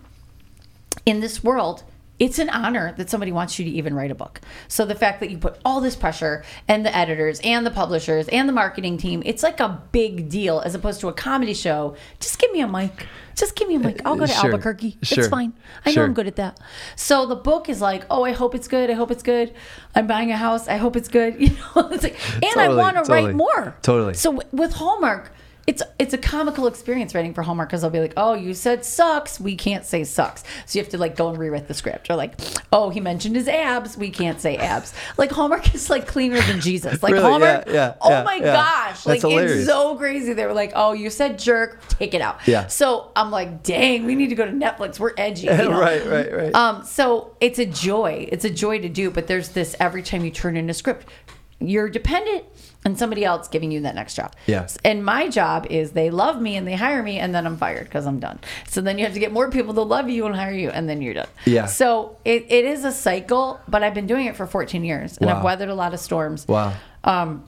in this world, it's an honor that somebody wants you to even write a book. So the fact that you put all this pressure and the editors and the publishers and the marketing team, it's like a big deal as opposed to a comedy show. Just give me a mic. Just give me a mic. I'll go to Sure. Albuquerque. Sure. It's fine. I know Sure. I'm good at that. So the book is like, oh, I hope it's good. I hope it's good. I'm buying a house. I hope it's good. You know, it's like, and I want to totally. write more. Totally. So with Hallmark, it's it's a comical experience writing for Hallmark because they'll be like, "Oh, you said sucks. We can't say sucks." So you have to like go and rewrite the script. Or like, "Oh, he mentioned his abs. We can't say abs." Like Hallmark is like cleaner than Jesus. Like Really? Hallmark. Yeah, yeah, oh yeah, my gosh! Like it's so crazy. They were like, "Oh, you said jerk. Take it out." Yeah. So I'm like, "Dang, we need to go to Netflix. We're edgy." you know? right, right, right. Um, so it's a joy. It's a joy to do, but there's this every time you turn in a script, you're dependent on somebody else giving you that next job. Yeah. And my job is they love me and they hire me and then I'm fired because I'm done. So then you have to get more people to love you and hire you and then you're done. Yeah. So it, it is a cycle, but I've been doing it for 14 years and I've weathered a lot of storms. wow. Um,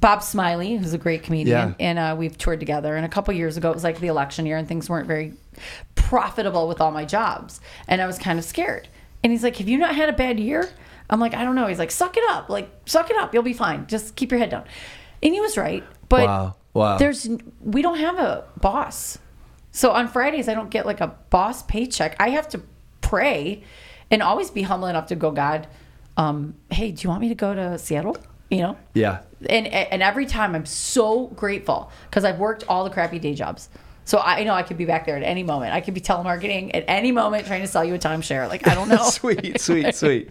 Bob Smiley, who's a great comedian, Yeah. and uh, we've toured together. And a couple years ago, it was like the election year, and things weren't very profitable with all my jobs, and I was kind of scared. And he's like, "Have you not had a bad year?" I'm like, "I don't know." He's like, "Suck it up, like suck it up. You'll be fine. Just keep your head down." And he was right, but Wow. Wow. there's we don't have a boss. So on Fridays, I don't get like a boss paycheck. I have to pray and always be humble enough to go, God, um, hey, do you want me to go to Seattle? You know, Yeah. and and every time I'm so grateful because I've worked all the crappy day jobs. So I know I could be back there at any moment. I could be telemarketing at any moment trying to sell you a timeshare. Like I don't know. sweet, sweet, sweet.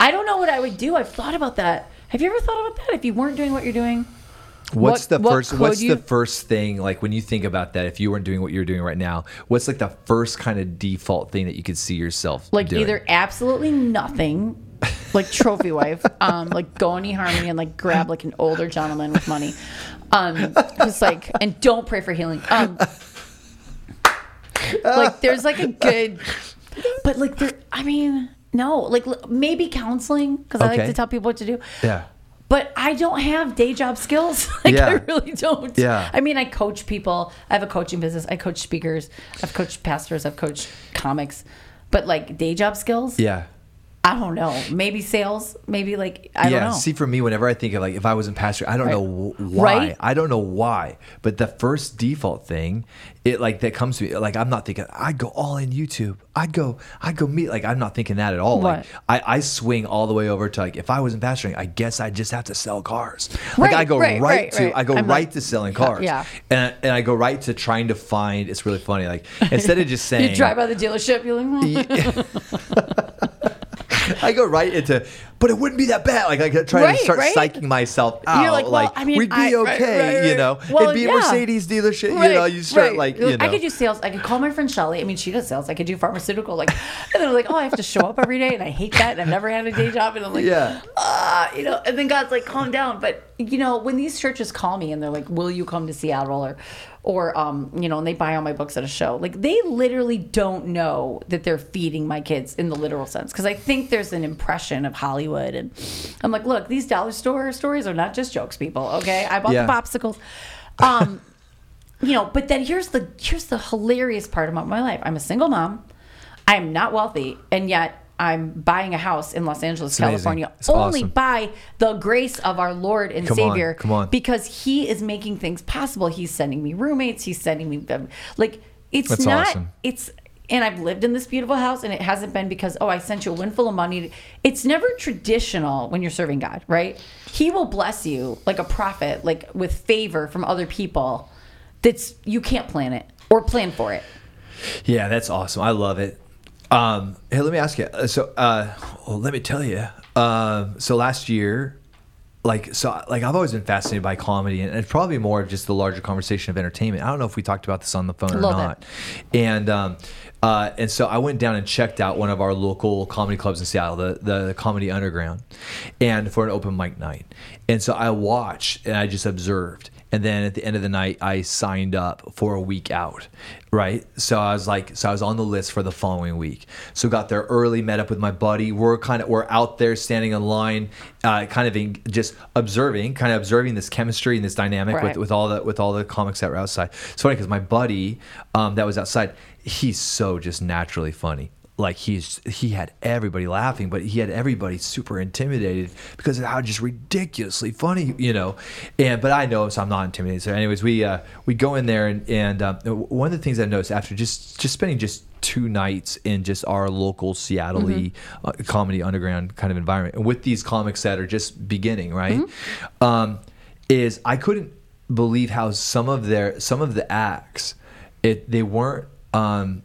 I don't know what I would do. I've thought about that. Have you ever thought about that? If you weren't doing what you're doing, What's What- the what first? What's you- the first thing like when you think about that? If you weren't doing what you're doing right now, what's like the first kind of default thing that you could see yourself like doing? either absolutely nothing, like trophy wife, um, like go on eHarmony and like grab like an older gentleman with money, um, just like and don't pray for healing. Um, like there's like a good, but like there, I mean, no, like maybe counseling because I like Okay. to tell people what to do. yeah. But I don't have day job skills. like I really don't. Yeah. I mean, I coach people. I have a coaching business. I coach speakers. I've coached pastors. I've coached comics. But like day job skills, Yeah. I don't know. Maybe sales. Maybe like I yeah. don't know. See, for me, whenever I think of like if I was in pastor, I don't Right. know why. Right? I don't know why. But the first default thing, it like that comes to me. Like I'm not thinking I'd go all in YouTube. I'd go. I'd go meet. Like I'm not thinking that at all. Like I, I swing all the way over to like if I was in pastoring, I guess I'd just have to sell cars. Like I go right, to. I go I'm right like- to selling cars. yeah. And and I go right to trying to find. It's really funny. Like instead of just saying you drive by the dealership, you're like, "Hmm." I go right into, but it wouldn't be that bad. Like I could try Right, to start right? psyching myself out. You're like, well, I mean, we'd be I- okay, right, you know. Well, It'd be a. Mercedes dealership, you know. You start like, you know. I could do sales. I could call my friend Shelly. I mean, she does sales. I could do pharmaceutical. Like, and then I'm like, oh, I have to show up every day, and I hate that. And I've never had a day job, and I'm like, Yeah. ah, you know. And then God's like, calm down. But you know, when these churches call me and they're like, will you come to Seattle or, or um, you know, and they buy all my books at a show, like they literally don't know that they're feeding my kids in the literal sense. Because I think there's an impression of Hollywood, and I'm like, look, these dollar store stories are not just jokes, people. Okay, I bought Yeah. the popsicles. Um, you know, but then here's the here's the hilarious part about my life. I'm a single mom. I'm not wealthy, and yet I'm buying a house in Los Angeles, amazing. California, It's only awesome. by the grace of our Lord and Come on, Savior. come on. Because He is making things possible. He's sending me roommates. He's sending me like it's That's not. awesome. It's and I've lived in this beautiful house, and it hasn't been because oh I sent you a windful of money. It's never traditional when you're serving God, right? He will bless you like a prophet, like with favor from other people. That's you can't plan it or plan for it. Yeah, that's awesome. I love it. Um, hey, let me ask you. uh, So, uh, well, let me tell you. Um, so last year, like, so like I've always been fascinated by comedy, and it's probably more of just the larger conversation of entertainment. I don't know if we talked about this on the phone or not. And um, uh, and so I went down and checked out one of our local comedy clubs in Seattle, the the Comedy Underground, and for an open mic night. And so I watched and I just observed. And then at the end of the night, I signed up for a week out, right? So I was like, so I was on the list for the following week. So got there early, met up with my buddy. We're kind of we're out there standing in line, uh, kind of in, just observing, kind of observing this chemistry and this dynamic Right. with, with all the with all the comics that were outside. It's funny because my buddy um, that was outside, he's so just naturally funny. Like he's he had everybody laughing, but he had everybody super intimidated because of how just ridiculously funny, you know. And but I know so I'm not intimidated. So, anyways, we uh, we go in there, and and um, one of the things I noticed after just just spending just two nights in just our local Seattle uh, comedy underground kind of environment, and with these comics that are just beginning, right, um, is I couldn't believe how some of their some of the acts it they weren't um,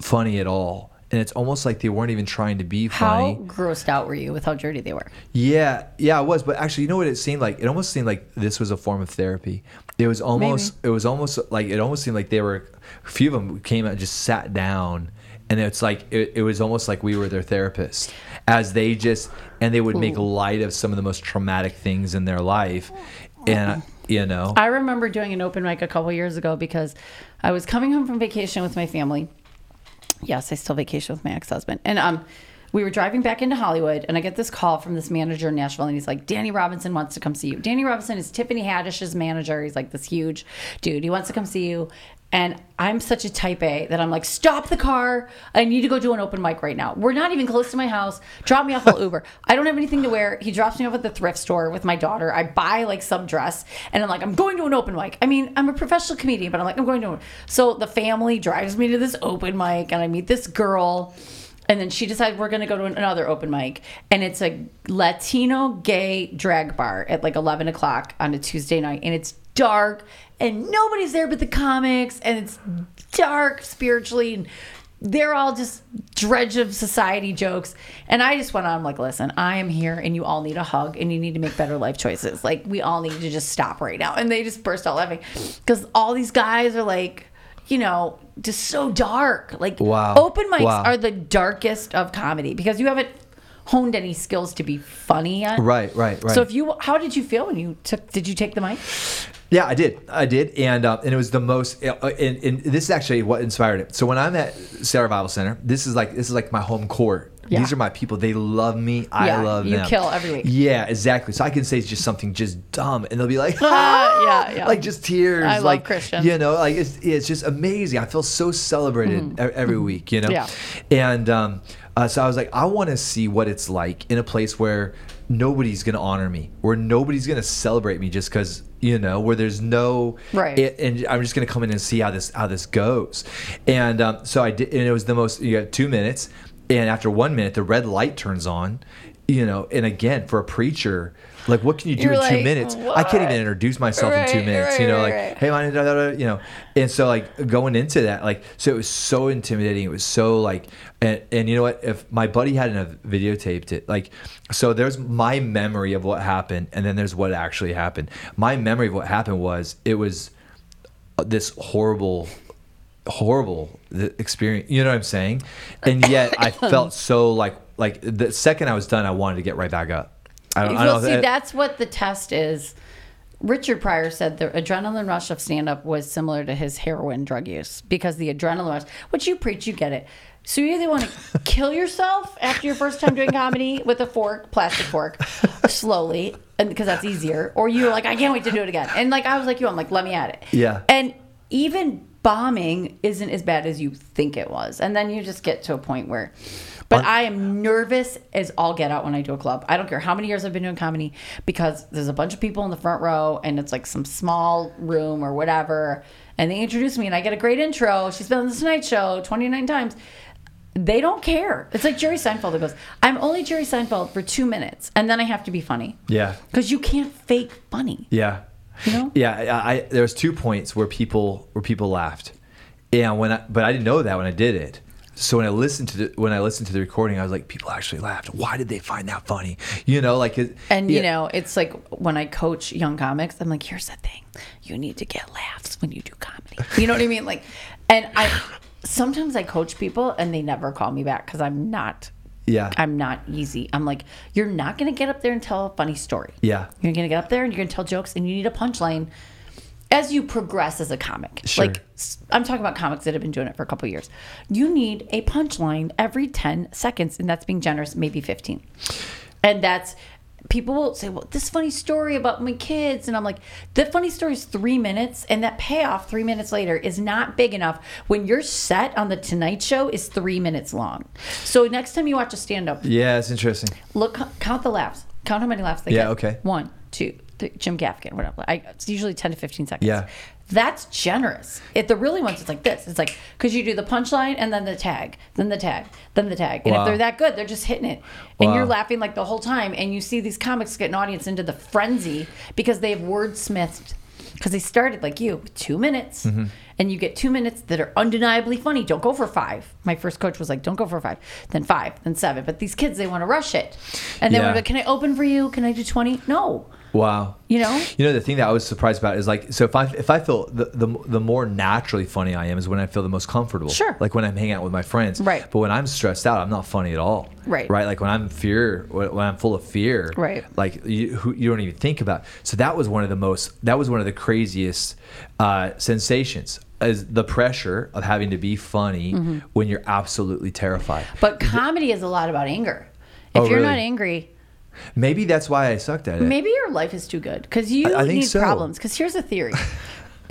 funny at all. And it's almost like they weren't even trying to be funny. How grossed out were you with how dirty they were? Yeah, yeah, I was. But actually, you know what it seemed like? It almost seemed like this was a form of therapy. It was almost. It was almost like it almost seemed like they were. A few of them came out and just sat down, and it's like it, it was almost like we were their therapist, as they just and they would make light of some of the most traumatic things in their life, and uh, you know, I remember doing an open mic a couple years ago because I was coming home from vacation with my family. Yes, I still vacation with my ex-husband. And um we were driving back into Hollywood and I get this call from this manager in Nashville and he's like, Danny Robinson wants to come see you. Danny Robinson is Tiffany Haddish's manager. He's like this huge dude. He wants to come see you. And I'm such a type A that I'm like, stop the car. I need to go do an open mic right now. We're not even close to my house. Drop me off at Uber. I don't have anything to wear. He drops me off at the thrift store with my daughter. I buy like some dress and I'm like, I'm going to an open mic. I mean, I'm a professional comedian, but I'm like, I'm going to. So the family drives me to this open mic and I meet this girl. And then she decides we're going to go to another open mic. And it's a Latino gay drag bar at like 11 o'clock on a Tuesday night. And it's dark and nobody's there but the comics, and it's dark spiritually, and they're all just dredge of society jokes. And I just went on, I'm like, listen, I am here, and you all need a hug, and you need to make better life choices. Like, we all need to just stop right now. And they just burst out laughing because all these guys are like, you know, just so dark. Like, Wow. open mics Wow. are the darkest of comedy because you haven't honed any skills to be funny yet. Right, right, right. So if you, how did you feel when you took? Did you take the mic? Yeah, I did. I did, and uh, and it was the most. Uh, and, and this is actually what inspired it. So when I'm at Sarah Revival Center, this is like this is like my home court. Yeah. These are my people. They love me. I Yeah, love you them. kill every week. Yeah, exactly. So I can say it's just something just dumb, and they'll be like, Ah, yeah, yeah. like just tears. I love like Christians. You know, like it's it's just amazing. I feel so celebrated e- every week. You know, Mm-hmm. Yeah. and um, uh, so I was like, I want to see what it's like in a place where nobody's gonna honor me, where nobody's gonna celebrate me just because you know, where there's no Right. it- and I'm just gonna come in and see how this how this goes. And um, so I did, and it was the most. You got two minutes, and after one minute, the red light turns on. You know, and again, for a preacher, like what can you do You're in two like, minutes? I can't even introduce myself in two minutes. right, you know, right, like right. hey, my, da, da, da, you know, and so like going into that, like, so it was so intimidating. It was so like, and, and you know what? If my buddy hadn't videotaped it, like, so there's my memory of what happened, and then there's what actually happened. My memory of what happened was it was uh, this horrible horrible experience you know what i'm saying and yet i felt so like like the second i was done i wanted to get right back up i don't, I don't see, know that's what the test is. Richard Pryor said the adrenaline rush of stand up was similar to his heroin drug use because the adrenaline rush, which you preach, you get it. So you either want to kill yourself after your first time doing comedy with a fork, plastic fork, slowly, and because that's easier, or you're like, I can't wait to do it again. And like I was like you, I'm like, let me at it. Yeah. And even bombing isn't as bad as you think it was, and then you just get to a point where. But I am nervous as all get out when I do a club. I don't care how many years I've been doing comedy because there's a bunch of people in the front row and it's like some small room or whatever. And they introduce me and I get a great intro. She's been on the Tonight Show 29 times. They don't care. It's like Jerry Seinfeld that goes, I'm only Jerry Seinfeld for two minutes and then I have to be funny. yeah Because you can't fake funny. Yeah. You know? Yeah, I, I there was two points where people where people laughed, and when I but I didn't know that when I did it. So when I listened to the when I listened to the recording, I was like, people actually laughed. Why did they find that funny? You know, like it, And you know, it's like when I coach young comics, I'm like, here's the thing. You need to get laughs when you do comedy. You know what I mean? Like and I sometimes I coach people and they never call me back because I'm not yeah, I'm not easy. I'm like, you're not gonna get up there and tell a funny story. yeah, You're gonna get up there and you're gonna tell jokes and you need a punchline as you progress as a comic. Sure. Like I'm talking about comics that have been doing it for a couple years. You need a punchline every 10 seconds, and that's being generous, maybe 15. And that's people will say, Well, this funny story about my kids. And I'm like, the funny story is three minutes, and that payoff three minutes later is not big enough when your set on the Tonight Show is three minutes long. So next time you watch a stand up, yeah. It's interesting. look count the laughs count how many laughs they Yeah, get Yeah, okay. one two three jim gaffigan whatever I, it's usually 10 to 15 seconds Yeah. That's generous. If the really ones it's like this. It's like because you do the punchline and then the tag then the tag then the tag? And Wow. if they're that good they're just hitting it. And you're laughing like the whole time and you see these comics get an audience into the frenzy because they have wordsmithed because they started like you with two minutes. Mm-hmm. and you get two minutes that are undeniably funny. Don't go for five. My first coach was like don't go for five. Then five then seven. But these kids they want to rush it. And they Yeah. want to be, can i open for you? Can i do 20 no Wow. You know? You know the thing that I was surprised about is like so if I if I feel the the, the more naturally funny I am is when I feel the most comfortable. Sure. Like when I'm hanging out with my friends. Right. But when I'm stressed out, I'm not funny at all. Right. Right. Like when I'm fear when I'm full of fear. Right. Like you who you don't even think about. So that was one of the most that was one of the craziest uh, sensations. Is the pressure of having to be funny Mm-hmm. when you're absolutely terrified. but comedy is a lot about anger if Oh, you're really? not angry Maybe that's why I sucked at it. maybe your life is too good because you I- I need so. problems because here's a theory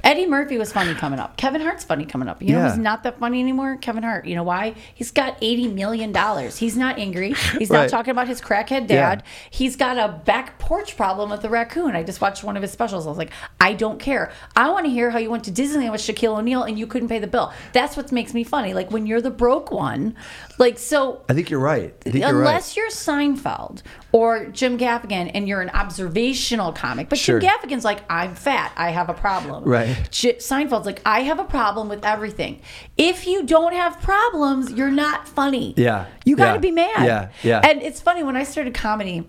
Eddie Murphy was funny coming up. Kevin Hart's funny coming up. You know Yeah. who's not that funny anymore? Kevin Hart. You know why? He's got eighty million dollars. He's not angry. He's Right. not talking about his crackhead dad. He's got a back porch problem with the raccoon. I just watched one of his specials. I was like, I don't care. I want to hear how you went to Disneyland with Shaquille O'Neal and you couldn't pay the bill. That's what makes me funny. Like when you're the broke one. Like so I think you're right. I think you're right. unless you're Seinfeld or Jim Gaffigan and you're an observational comic, but Sure. Jim Gaffigan's like, I'm fat, I have a problem. Right. Right. J- Seinfeld's like, I have a problem with everything. If you don't have problems, you're not funny. Yeah. You got to Yeah. be mad. Yeah. Yeah. And it's funny when I started comedy,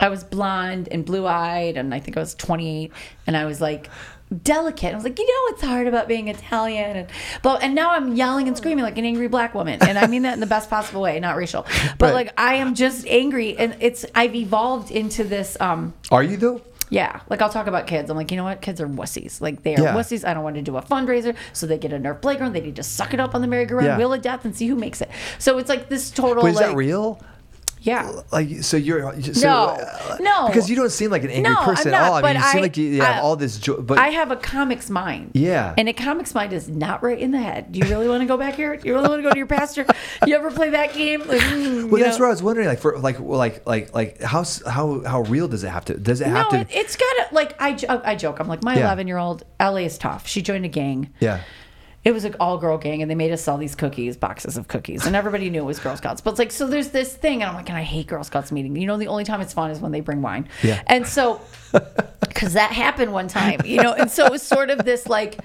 I was blonde and blue eyed, and I think I was 28, and I was like delicate. I was like, you know, what's hard about being Italian, and but and now I'm yelling and screaming like an angry black woman, and I mean that in the best possible way, not racial. But Right. like I am just angry, and it's I've evolved into this. um Are you though? yeah, like I'll talk about kids. I'm like, you know what? Kids are wussies. Like they are Yeah. wussies. I don't want to do a fundraiser, so they get a Nerf playground. They need to suck it up on the merry-go-round, Yeah. wheel of death, and see who makes it. So it's like this total. But is like, that real? Yeah. Like so you're so, No. uh, No. because you don't seem like an angry No, person not, at all. I mean, you seem I- like you, have I- all this joy. But I have a comic's mind. Yeah. And a comic's mind is not right in the head. Do you really want to go back here? Do you really want to go to your pastor? You ever play that game? Like, mm, well, that's know? what I was wondering. Like for like like like like how how how real does it have to? Does it No, have to? it, it's got to, like, I, I joke. I'm like, my Yeah. 11 year old, Ellie is tough. She joined a gang. yeah. It was an all girl gang, and they made us sell these cookies, boxes of cookies, and everybody knew it was Girl Scouts. But it's like, so there's this thing, and I'm like, and I hate Girl Scouts meeting. You know, the only time it's fun is when they bring wine. Yeah. And so, because that happened one time, you know, and so it was sort of this like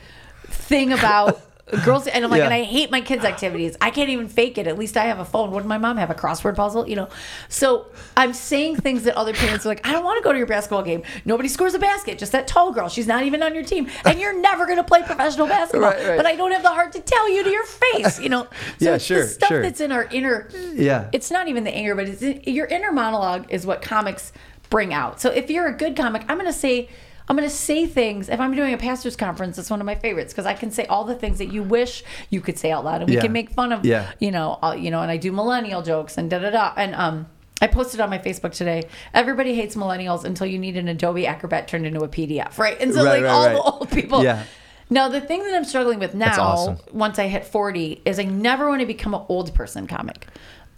thing about girls, and I'm like, Yeah. and I hate my kids' activities. I can't even fake it. At least I have a phone. Wouldn't my mom have? A crossword puzzle, you know? So I'm saying things that other parents are like, I don't want to go to your basketball game. Nobody scores a basket. Just that tall girl. She's not even on your team, and you're never going to play professional basketball. Right, right. But I don't have the heart to tell you to your face, you know? So Yeah, it's sure, the stuff sure. that's in our inner. Yeah. It's not even the anger, but it's in, your inner monologue is what comics bring out. So if you're a good comic, I'm going to say. I'm going to say things. If I'm doing a pastor's conference, it's one of my favorites because I can say all the things that you wish you could say out loud, and we Yeah. can make fun of, Yeah. you know, you know. And I do millennial jokes and da da da. And um, I posted on my Facebook today. Everybody hates millennials until you need an Adobe Acrobat turned into a PDF, right? And so Right, like right, all right. the old people. Yeah. Now the thing that I'm struggling with now, awesome. once I hit 40, is I never want to become an old person comic,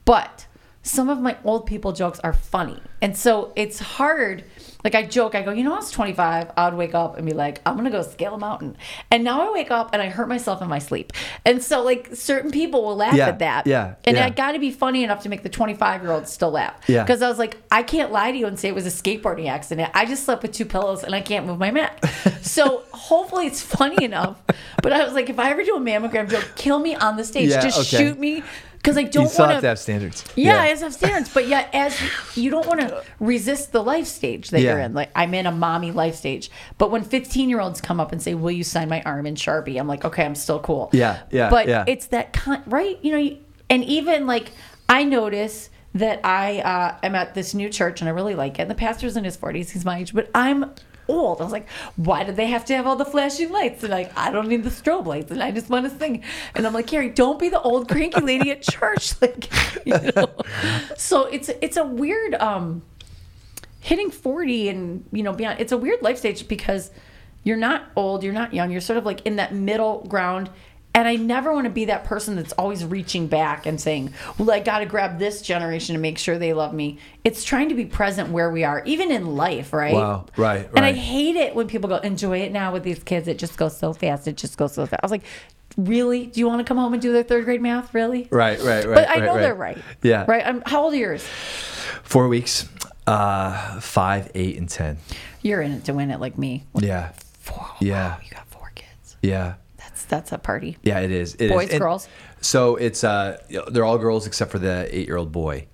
but some of my old people jokes are funny, and so it's hard. Like I joke, I go, you know, I was 25, I would wake up and be like, I'm gonna go scale a mountain, and now I wake up and I hurt myself in my sleep, and so like certain people will laugh Yeah, at that, yeah, and yeah. I got to be funny enough to make the 25 year olds still laugh, Yeah. because I was like, I can't lie to you and say it was a skateboarding accident. I just slept with two pillows and I can't move my mat. so hopefully it's funny enough. But I was like, if I ever do a mammogram joke, kill me on the stage. Yeah, just okay. shoot me because I don't want to have standards. Yeah, I have standards, but yet as you don't want to resist the life stage that you're in. Like I'm in a mommy life stage, but when 15 year olds come up and say, "Will you sign my arm in Sharpie?" I'm like, "Okay, I'm still cool." Yeah, yeah, But yeah. it's that con- right, you know, and even like I notice that I uh, am at this new church and I really like it. And the pastor's in his 40s; he's my age, but I'm old. I was like, why do they have to have all the flashing lights? And like, I don't need the strobe lights, and I just want to sing. And I'm like, Kerri, don't be the old cranky lady at church, like, you know. So it's it's a weird um hitting 40 and you know beyond. It's a weird life stage because you're not old, you're not young, you're sort of like in that middle ground. And I never want to be that person that's always reaching back and saying, Well, I got to grab this generation to make sure they love me. It's trying to be present where we are, even in life, right? Wow, right, And I hate it when people go, Enjoy it now with these kids. It just goes so fast. It just goes so fast. I was like, Really? Do you want to come home and do their third grade math? Really? Right, right, right. But I right, know right. they're right. Yeah. Right? I'm, how old are yours? Four weeks. Uh, five, eight, and ten. You're in it to win it like me. Yeah, Four. Yeah. Wow, you got four kids. yeah, That's a party. yeah. It is. It is. Boys, And girls? So it's uh, they're all girls except for the eight-year-old boy.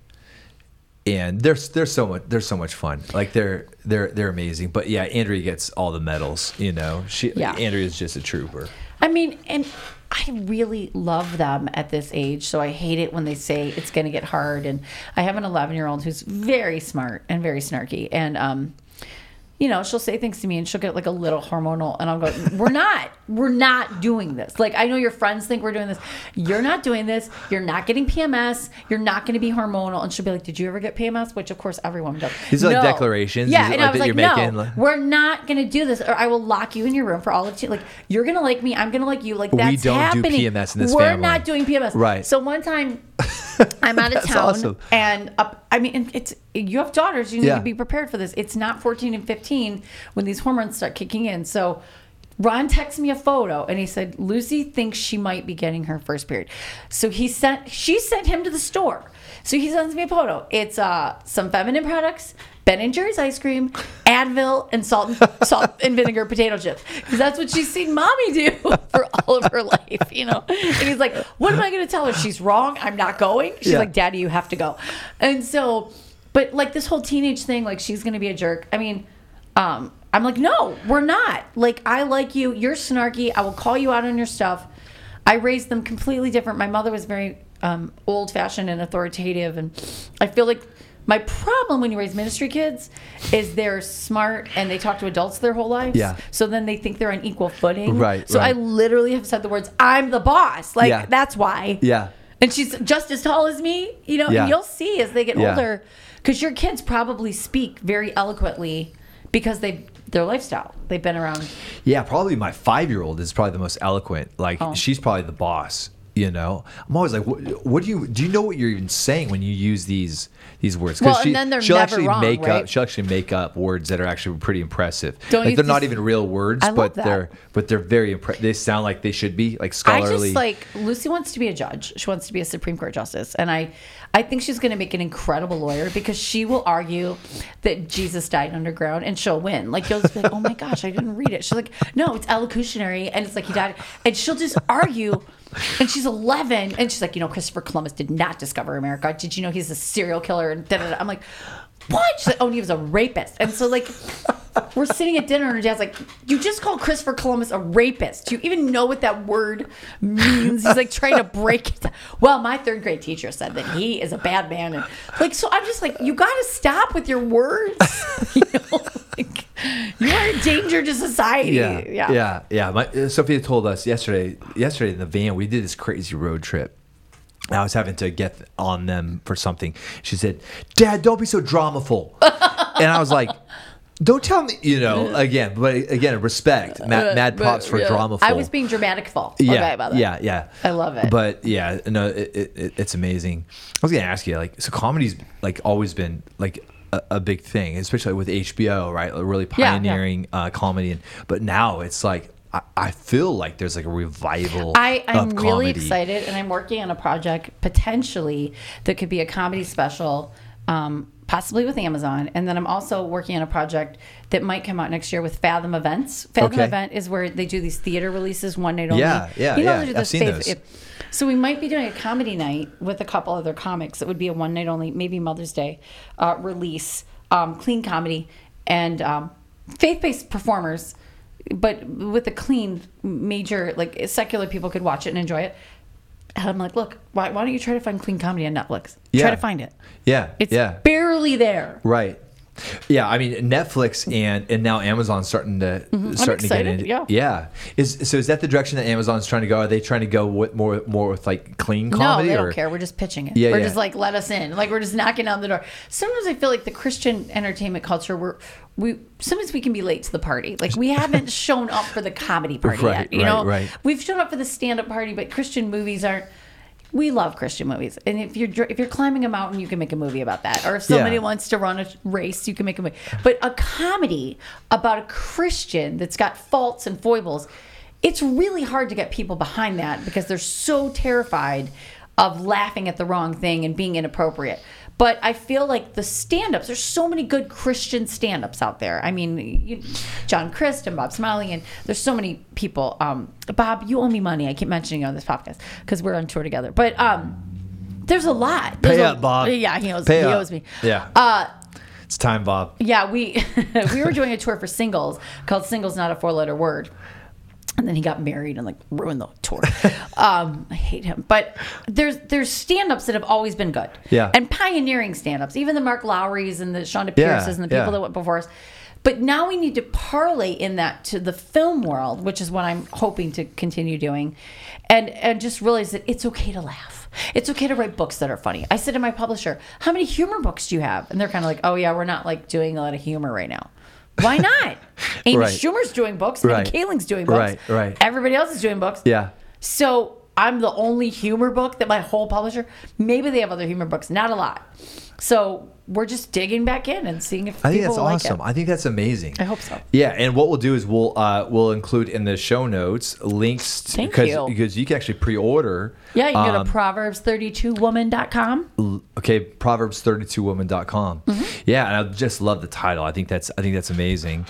And they're they're so much they're so much fun. Like they're they're they're amazing. But yeah, Andrea gets all the medals. You know, she Yeah. Andrea's just a trooper. I mean, and I really love them at this age. So I hate it when they say it's going to get hard. And I have an 11 year old who's very smart and very snarky. And, um, you know, she'll say things to me and she'll get like a little hormonal, and I'll go, We're not, we're not doing this. Like, I know your friends think we're doing this. You're not doing this. You're not getting PMS. You're not going to be hormonal. And she'll be like, Did you ever get PMS? Which, of course, everyone does. These are like declarations? Yeah. And like I was like, No, like- we're not going to do this, or I will lock you in your room for all of you. Like, you're going to like me. I'm going to like you. Like, We don't do. PMS in this We're family. not doing PMS. Right. So one time, I'm out of That's town, awesome. and up, I mean, it's you have daughters. You need Yeah. to be prepared for this. It's not 14 and 15 when these hormones start kicking in. So. Ron texted me a photo and he said Lucy thinks she might be getting her first period. So he sent she sent him to the store. So he sends me a photo. It's uh some feminine products Ben and Jerry's ice cream, Advil, and salt and, salt and vinegar potato chips. Because that's what she's seen mommy do for all of her life, you know? And he's like, what am I going to tell her? She's wrong. I'm not going. She's Yeah. like, Daddy, you have to go. And so, but like this whole teenage thing, like she's going to be a jerk. I mean, um, I'm like, no, we're not. Like, I like you. You're snarky. I will call you out on your stuff. I raised them completely different. My mother was very um, old fashioned and authoritative. And I feel like my problem when you raise ministry kids is they're smart and they talk to adults their whole lives. Yeah. So then they think they're on equal footing. Right, So I literally have said the words, I'm the boss. Like, Yeah. that's why. Yeah. And she's just as tall as me, you know, Yeah. and you'll see as they get Yeah. older, because your kids probably speak very eloquently because they their lifestyle. They've been around. Yeah, probably my five year old is probably the most eloquent. Like Oh. she's probably the boss. You know, I'm always like, what, what do you do? You know what you're even saying when you use these these words? 'Cause Well, and then they're she'll actually wrong, make right? up. She'll actually make up words that are actually pretty impressive. Don't like you they're not even real words, I but they're but they're very impressive They sound like they should be like scholarly I just like Lucy wants to be a judge. She wants to be a Supreme Court justice, and I, I think she's going to make an incredible lawyer because she will argue that Jesus died underground, and she'll win. Like you'll just be like, "Oh my gosh, I didn't read it." She's like, "No, it's elocutionary," and it's like he died, and she'll just argue. And she's 11, and she's like, you know, Christopher Columbus did not discover America. Did you know he's a serial killer? And da, da, da. I'm like, what? She's like, oh, and he was a rapist. And so like, we're sitting at dinner, and her dad's like, you just called Christopher Columbus a rapist. Do you even know what that word means? He's like trying to break it. down. Well, my third grade teacher said that he is a bad man, and like, so I'm just like, you got to stop with your words. you know, like, you are a danger to society. yeah, yeah, yeah, yeah. My, Sophia told us yesterday. Yesterday in the van, we did this crazy road trip. I was having to get on them for something. She said, "Dad, don't be so dramaful," and I was like. Don't tell me, you know, again, but again, respect. Mad, mad props for Yeah. dramaful. I was being dramatic full. yeah, okay about that. yeah, yeah. I love it. But yeah, no, it, it, it- it's amazing. I was gonna ask you, like, so comedy's like always been like a, a big thing, especially with HBO, right? Like, really Yeah, yeah. pioneering Uh, comedy, and but now it's like I, I feel like there's like a revival. I, I'm really comedy. excited, and I'm working on a project potentially that could be a comedy special, um, possibly with Amazon. And then I'm also working on a project that might come out next year with Fathom Events. Fathom Okay. Event is where they do these theater releases one night only. Yeah, yeah, You know, yeah. I've seen faith- those. it- so we might be doing a comedy night with a couple other comics. It would be a one night only, maybe Mother's Day uh, release, um, clean comedy, and um, faith based performers, but with a clean major like secular people could watch it and enjoy it. And I'm like, look, why, why don't you try to find clean comedy on Netflix? Yeah. Try to find it. Yeah, It's yeah, barely there. right. Yeah, I mean Netflix and and now Amazon's starting to starting to get Mm-hmm. into yeah. yeah. Is so is that the direction that Amazon's trying to go? Are they trying to go with more more with like clean comedy? no, they or? don't care. We're just pitching it. Yeah, we're yeah. just like, let us in. Like we're just knocking on the door. Sometimes I feel like the Christian entertainment culture, we're we sometimes we can be late to the party. Like we haven't shown up for the comedy party Right, yet. You right, know, right. we've shown up for the stand up party, but Christian movies aren't. We love Christian movies, and if you're if you're climbing a mountain, you can make a movie about that. Or if somebody Yeah. wants to run a race, you can make a movie. But a comedy about a Christian that's got faults and foibles, it's really hard to get people behind that because they're so terrified of laughing at the wrong thing and being inappropriate. But I feel like the stand-ups, there's so many good Christian stand-ups out there. I mean, you, John Crist and Bob Smiley, and there's so many people. Um, Bob, you owe me money. I keep mentioning you on this podcast because we're on tour together. But um, there's a lot. There's Pay a- up, Bob. Yeah, he owes, he up. owes me. Yeah. Uh, It's time, Bob. yeah, we we were doing a tour for singles called "Singles Not a Four Letter Word," and then he got married and like ruined the tour. um, I hate him, but there's there's stand-ups that have always been good, Yeah. and pioneering stand-ups, even the Mark Lowrys and the Chonda Pierces and the people yeah. that went before us. But now we need to parlay in that to the film world, which is what I'm hoping to continue doing, and and just realize that it's okay to laugh. It's okay to write books that are funny. I said to my publisher, "How many humor books do you have?" And they're kind of like, "Oh yeah, we're not like doing a lot of humor right now." Why not? Amy Right. Schumer's doing books. Right. Kaling's doing books. Right, right. Everybody else is doing books. Yeah. So I'm the only humor book that my whole publisher. Maybe they have other humor books, not a lot. So we're just digging back in and seeing if I think that's awesome. it. I think that's amazing. I hope so. Yeah, and what we'll do is we'll uh, we'll include in the show notes links to, because you. because you can actually pre-order. Yeah, you can go um, to proverbs32woman.com. okay proverbs32woman.com Mm-hmm. yeah and i just love the title i think that's i think that's amazing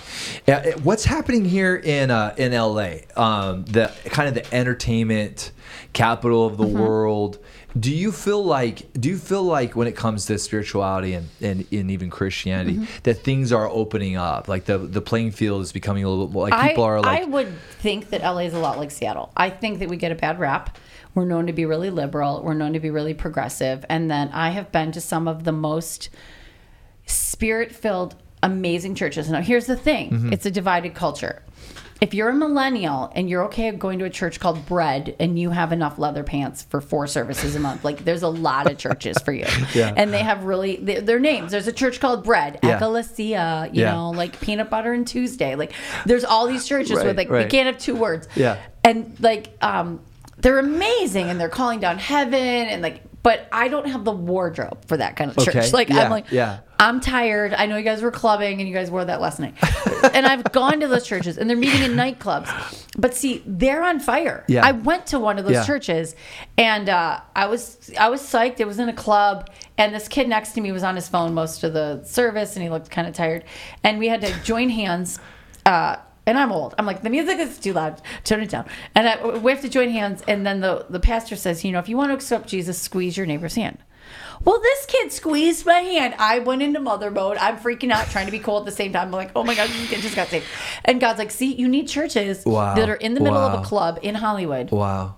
yeah, what's happening here in uh in la um the kind of the entertainment capital of the Mm-hmm. world do you feel like do you feel like when it comes to spirituality and and, and even christianity Mm-hmm. that things are opening up like the the playing field is becoming a little bit more like I, people are like I would think that LA is a lot like Seattle. I think that we get a bad rap. We're known to be really liberal. We're known to be really progressive. And then I have been to some of the most spirit filled, amazing churches. Now, here's the thing Mm-hmm. it's a divided culture. If you're a millennial and you're okay going to a church called Bread and you have enough leather pants for four services a month, like there's a lot of churches for you. Yeah. And they have really, their, their names. There's a church called Bread, Yeah. Ecclesia, you Yeah. know, like Peanut Butter and Tuesday. Like there's all these churches Right, with like, right. we can't have two words. Yeah. And like, um, they're amazing and they're calling down heaven and like, but I don't have the wardrobe for that kind of church. Okay, Like yeah, I'm like, yeah. I'm tired. I know you guys were clubbing and you guys wore that last night. and I've gone to those churches and they're meeting in nightclubs. But see, they're on fire. Yeah. I went to one of those Yeah. churches and uh, I was I was psyched. It was in a club and this kid next to me was on his phone most of the service and he looked kind of tired. And we had to join hands. Uh, and I'm old. I'm like, the music is too loud. Turn it down. And I, we have to join hands. And then the, the pastor says, you know, if you want to accept Jesus, squeeze your neighbor's hand. Well, this kid squeezed my hand. I went into mother mode. I'm freaking out, trying to be cool at the same time. I'm like, oh my God, this kid just got saved. And God's like, see, you need churches Wow. that are in the middle of a club in Hollywood wow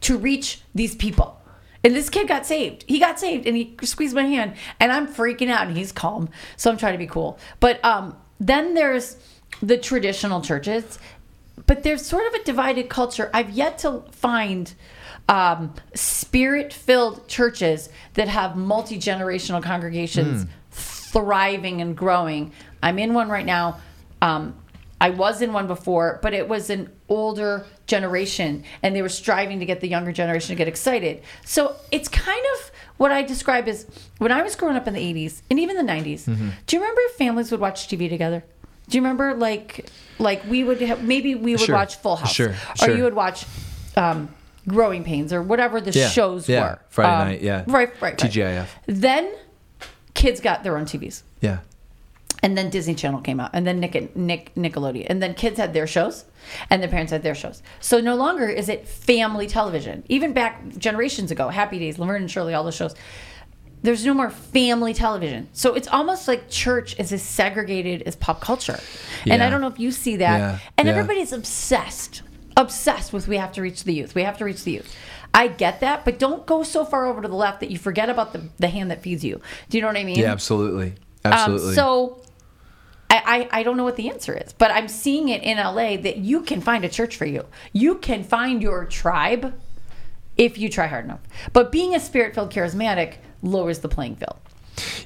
to reach these people. And this kid got saved. He got saved and he squeezed my hand and I'm freaking out and he's calm. So I'm trying to be cool. But um, then there's the traditional churches, but there's sort of a divided culture. I've yet to find um, spirit filled churches that have multi generational congregations thriving and growing. I'm in one right now. Um, I was in one before, but it was an older generation and they were striving to get the younger generation to get excited. So it's kind of what I describe as when I was growing up in the 80s and even the 90s. Mm-hmm. Do you remember if families would watch TV together? Do you remember like like we would have maybe we would Sure. watch Full House Sure, or you would watch um, Growing Pains or whatever the Yeah, shows yeah. were. Friday Um, night, yeah. Right, right, right. TGIF. Then kids got their own TVs yeah and then Disney Channel came out, and then Nick, Nick Nickelodeon, and then kids had their shows, and their parents had their shows. So no longer is it family television. Even back generations ago, Happy Days, Laverne and Shirley, all those shows. There's no more family television. So it's almost like church is as segregated as pop culture. And I don't know if you see that. Yeah, And yeah. everybody's obsessed, obsessed with we have to reach the youth. We have to reach the youth. I get that, but don't go so far over to the left that you forget about the, the hand that feeds you. Do you know what I mean? yeah absolutely absolutely Um, so I, I, I don't know what the answer is, but I'm seeing it in LA that you can find a church for you. You can find your tribe if you try hard enough. But being a spirit filled charismatic lowers the playing field.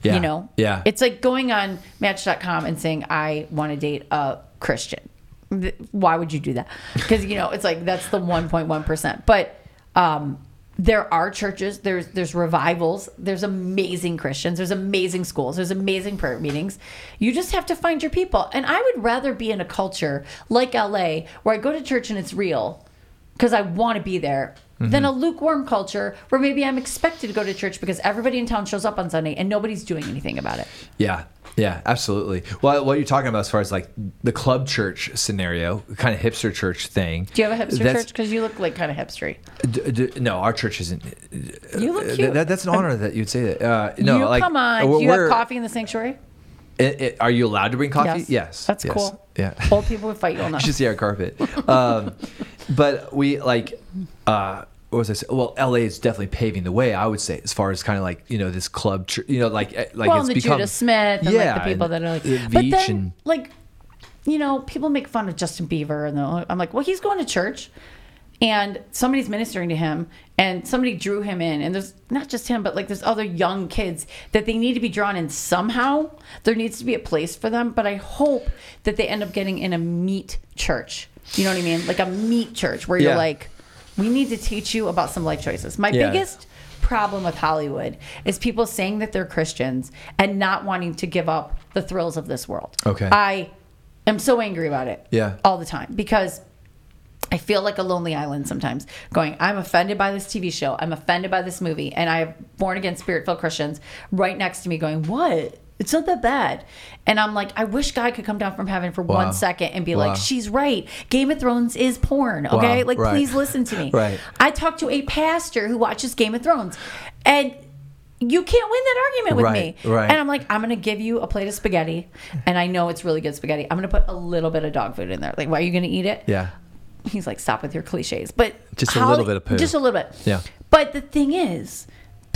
yeah You know? yeah It's like going on match.com and saying, I want to date a Christian. Why would you do that? Because, you know, it's like that's the 1.1%. But, um, there are churches, there's there's revivals, there's amazing Christians, there's amazing schools, there's amazing prayer meetings. You just have to find your people. And I would rather be in a culture like LA where I go to church and it's real because I want to be there than a lukewarm culture where maybe I'm expected to go to church because everybody in town shows up on Sunday and nobody's doing anything about it. Yeah, yeah, absolutely. Well, what you're talking about as far as like the club church scenario, kind of hipster church thing. Do you have a hipster church? Because you look like kind of hipstery. D- d- no, our church isn't. You look uh, cute. That, that's an honor that you'd say that. Uh, no, you like come on. Do you have coffee in the sanctuary? it- it- are you allowed to bring coffee? Yes, yes. That's yes, cool. Yeah. Old people would fight you on that. you should see our carpet. Um, but we like, uh, what was I saying? Well, LA is definitely paving the way. I would say, as far as kind of like you know this club, ch- you know, like eh, like well, it's the become Judah Smith and yeah, like the people that are like, the but then and- like, you know, people make fun of Justin Bieber, and I'm like, well, he's going to church, and somebody's ministering to him, and somebody drew him in, and there's not just him, but like there's other young kids that they need to be drawn in somehow. There needs to be a place for them, but I hope that they end up getting in a meat church. You know what I mean? Like a meat church where Yeah. you're like. We need to teach you about some life choices. My Yeah. biggest problem with Hollywood is people saying that they're Christians and not wanting to give up the thrills of this world. Okay. I am so angry about it. Yeah. All the time because I feel like a lonely island sometimes. Going, I'm offended by this TV show. I'm offended by this movie, and I have born again spirit filled Christians right next to me going, "What? It's not that bad." And I'm like, I wish God could come down from heaven for Wow. one second and be Wow. like, "She's right. Game of Thrones is porn." Okay, Wow. like Right. please listen to me. Right. I talked to a pastor who watches Game of Thrones, and. You can't win that argument with Right, me. right. And I'm like, I'm gonna give you a plate of spaghetti, and I know it's really good spaghetti. I'm gonna put a little bit of dog food in there. Like, why are you gonna eat it? Yeah. he's like, stop with your cliches. But Just a how- little bit of poo. Just a little bit. Yeah. But the thing is,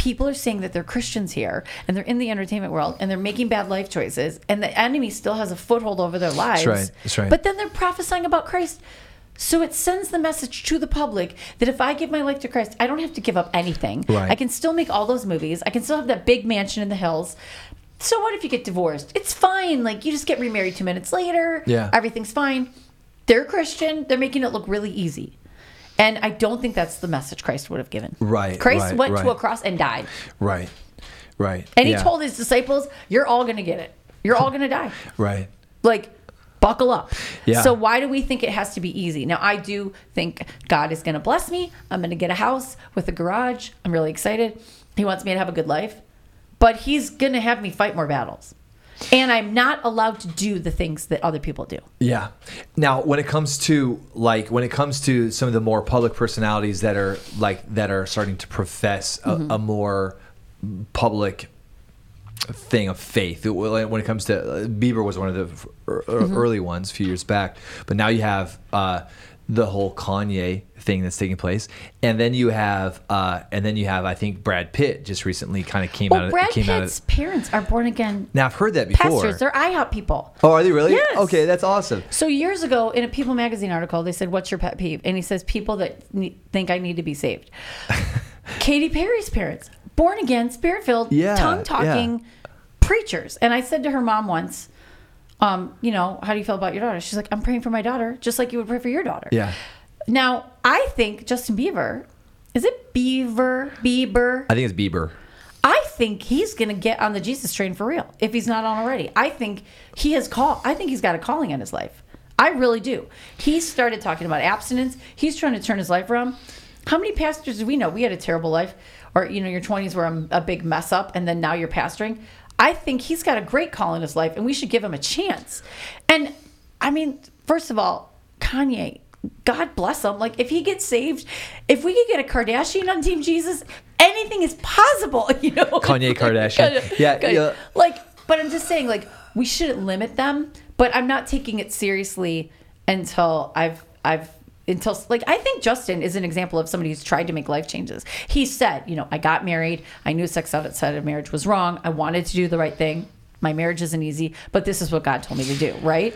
people are saying that they're Christians here and they're in the entertainment world and they're making bad life choices and the enemy still has a foothold over their lives. That's right. That's right. But then they're prophesying about Christ. So it sends the message to the public that if I give my life to Christ, I don't have to give up anything. Right. I can still make all those movies. I can still have that big mansion in the hills. So what if you get divorced? It's fine. Like you just get remarried two minutes later. Yeah. Everything's fine. They're Christian. They're making it look really easy. And I don't think that's the message Christ would have given. Right, Christ right, went to a cross and died. Right. Right. And Yeah. he told his disciples, You're all going to get it. You're all going to die. Right. Like, buckle up. Yeah. So, why do we think it has to be easy? Now, I do think God is going to bless me. I'm going to get a house with a garage. I'm really excited. He wants me to have a good life. But He's going to have me fight more battles. And I'm not allowed to do the things that other people do. Yeah. Now, when it comes to like when it comes to some of the more public personalities that are like that are starting to profess a, Mm-hmm. a more public thing of faith when it comes to uh, Bieber was one of the er- er- Mm-hmm. early ones a few years back but now you have uh, the whole Kanye thing that's taking place and then you have uh, and then you have I think Brad Pitt just recently kind of came out Well, of Brad came out Pitt's of parents are born again now I've heard that before pastors. They're IHOP people. oh are they really Yes. okay that's awesome So years ago, in a People magazine article, they said, "What's your pet peeve?" And he says, "People that ne- think I need to be saved." Katy Perry's parents, born again, spirit filled, Yeah, tongue talking preachers. And I said to her mom once, um, "You know, how do you feel about your daughter?" She's like, "I'm praying for my daughter, just like you would pray for your daughter." yeah Now, I think Justin Bieber, is it Beaver Bieber? I think it's Bieber I think he's going to get on the Jesus train for real if he's not on already. I think he has call. I think he's got a calling in his life. I really do. He started talking about abstinence. He's trying to turn his life around. How many pastors do we know? We had a terrible life, or you know, your twenties were a, a big mess up, and then now you're pastoring. I think he's got a great call in his life, and we should give him a chance. And I mean, first of all, Kanye, God bless him. Like, if he gets saved, if we could get a Kardashian on Team Jesus, anything is possible. You know, Kanye Kardashian. Yeah, Kanye- yeah. Like, but I'm just saying, like, we shouldn't limit them. But I'm not taking it seriously until I've I've until like I think Justin is an example of somebody who's tried to make life changes. He said, you know, I got married. I knew sex outside of marriage was wrong. I wanted to do the right thing. My marriage isn't easy, but this is what God told me to do. Right?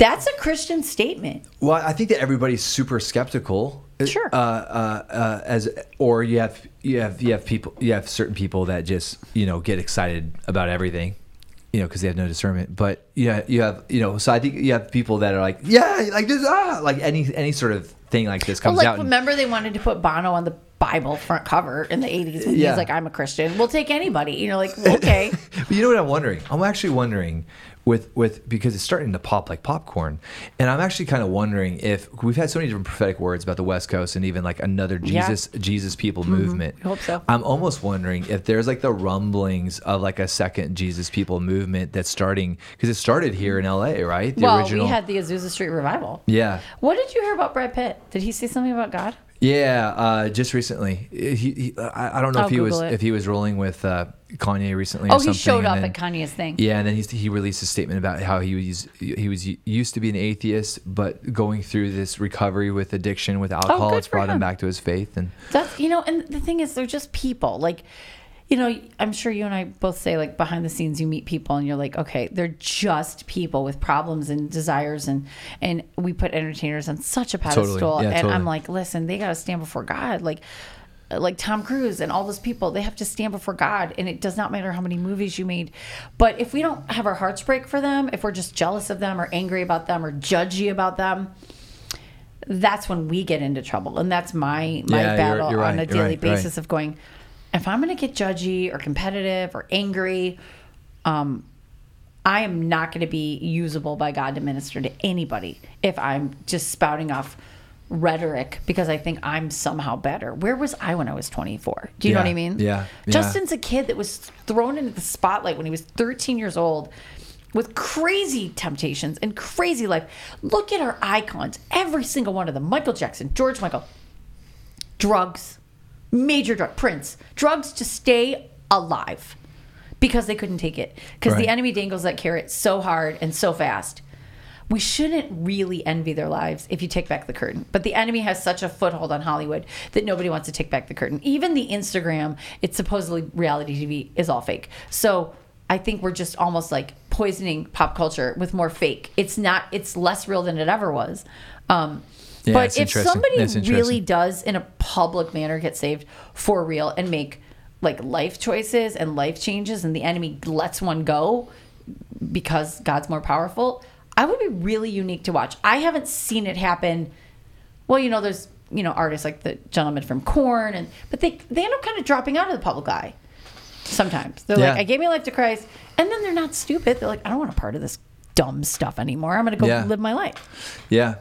That's a Christian statement. Well, I think that everybody's super skeptical. Sure. Uh, uh, uh, as or you have you have you have people you have certain people that just you know get excited about everything, you know, because they have no discernment. But yeah, you have you know. So I think you have people that are like, yeah, like this, ah, like any any sort of thing like this Well, comes like out. and- remember they wanted to put Bono on the Bible front cover in the 80s when Yeah. he's like, I'm a Christian. We'll take anybody. You know, like, okay. But you know what I'm wondering? I'm actually wondering with with because it's starting to pop like popcorn, and I'm actually kind of wondering if we've had so many different prophetic words about the West Coast and even like another Yeah. Jesus Jesus people mm-hmm. movement. I hope so. I'm almost wondering if there's like the rumblings of like a second Jesus people movement that's starting because it started here in LA, right? The well, we had the Azusa Street revival. yeah. What did you hear about Brad Pitt? Did he say something about God? Yeah, uh, just recently. He, he, I, I don't know I'll if he was it. if he was rolling with uh, Kanye recently. Or Oh, he showed and up then- at Kanye's thing. Yeah, and then he he released a statement about how he was he was used to be an atheist, but going through this recovery with addiction with alcohol, Oh, it's brought him him. back to his faith. And That's you know, and the thing is, they're just people. Like, you know, I'm sure you and I both say like behind the scenes, you meet people and you're like, okay, they're just people with problems and desires, and and we put entertainers on such a pedestal, Yeah, and totally. I'm like, listen, they got to stand before God, like. Like Tom Cruise and all those people, they have to stand before God, and it does not matter how many movies you made. But if we don't have our hearts break for them, if we're just jealous of them or angry about them or judgy about them, that's when we get into trouble, and that's my my Yeah, you're- battle you're on right, a daily right, you're right. basis of going. If I'm going to get judgy or competitive or angry, um, I am not going to be usable by God to minister to anybody if I'm just spouting off rhetoric because I think I'm somehow better. Where was I when I was 24? Do you know what I mean? yeah, yeah. Justin's a kid that was thrown into the spotlight when he was 13 years old with crazy temptations and crazy life. Look at our icons, every single one of them. Michael Jackson, George Michael, drugs, major drug, Prince, drugs to stay alive because they couldn't take it. Because Right. the enemy dangles that carrot so hard and so fast. We shouldn't really envy their lives if you take back the curtain. But the enemy has such a foothold on Hollywood that nobody wants to take back the curtain. Even the Instagram, it's supposedly reality TV, is all fake. So I think we're just almost like poisoning pop culture with more fake. It's not, it's less real than it ever was. Um, Yeah, but if somebody really does in a public manner get saved for real and make like life choices and life changes and the enemy lets one go because God's more powerful, I would be really unique to watch. I haven't seen it happen. Well, you know, there's you know artists like the gentleman from Korn, and but they they end up kind of dropping out of the public eye. Sometimes they're Yeah. like, I gave my life to Christ, and then they're not stupid. They're like, I don't want a part of this dumb stuff anymore. I'm going to go Yeah. live my life. Yeah,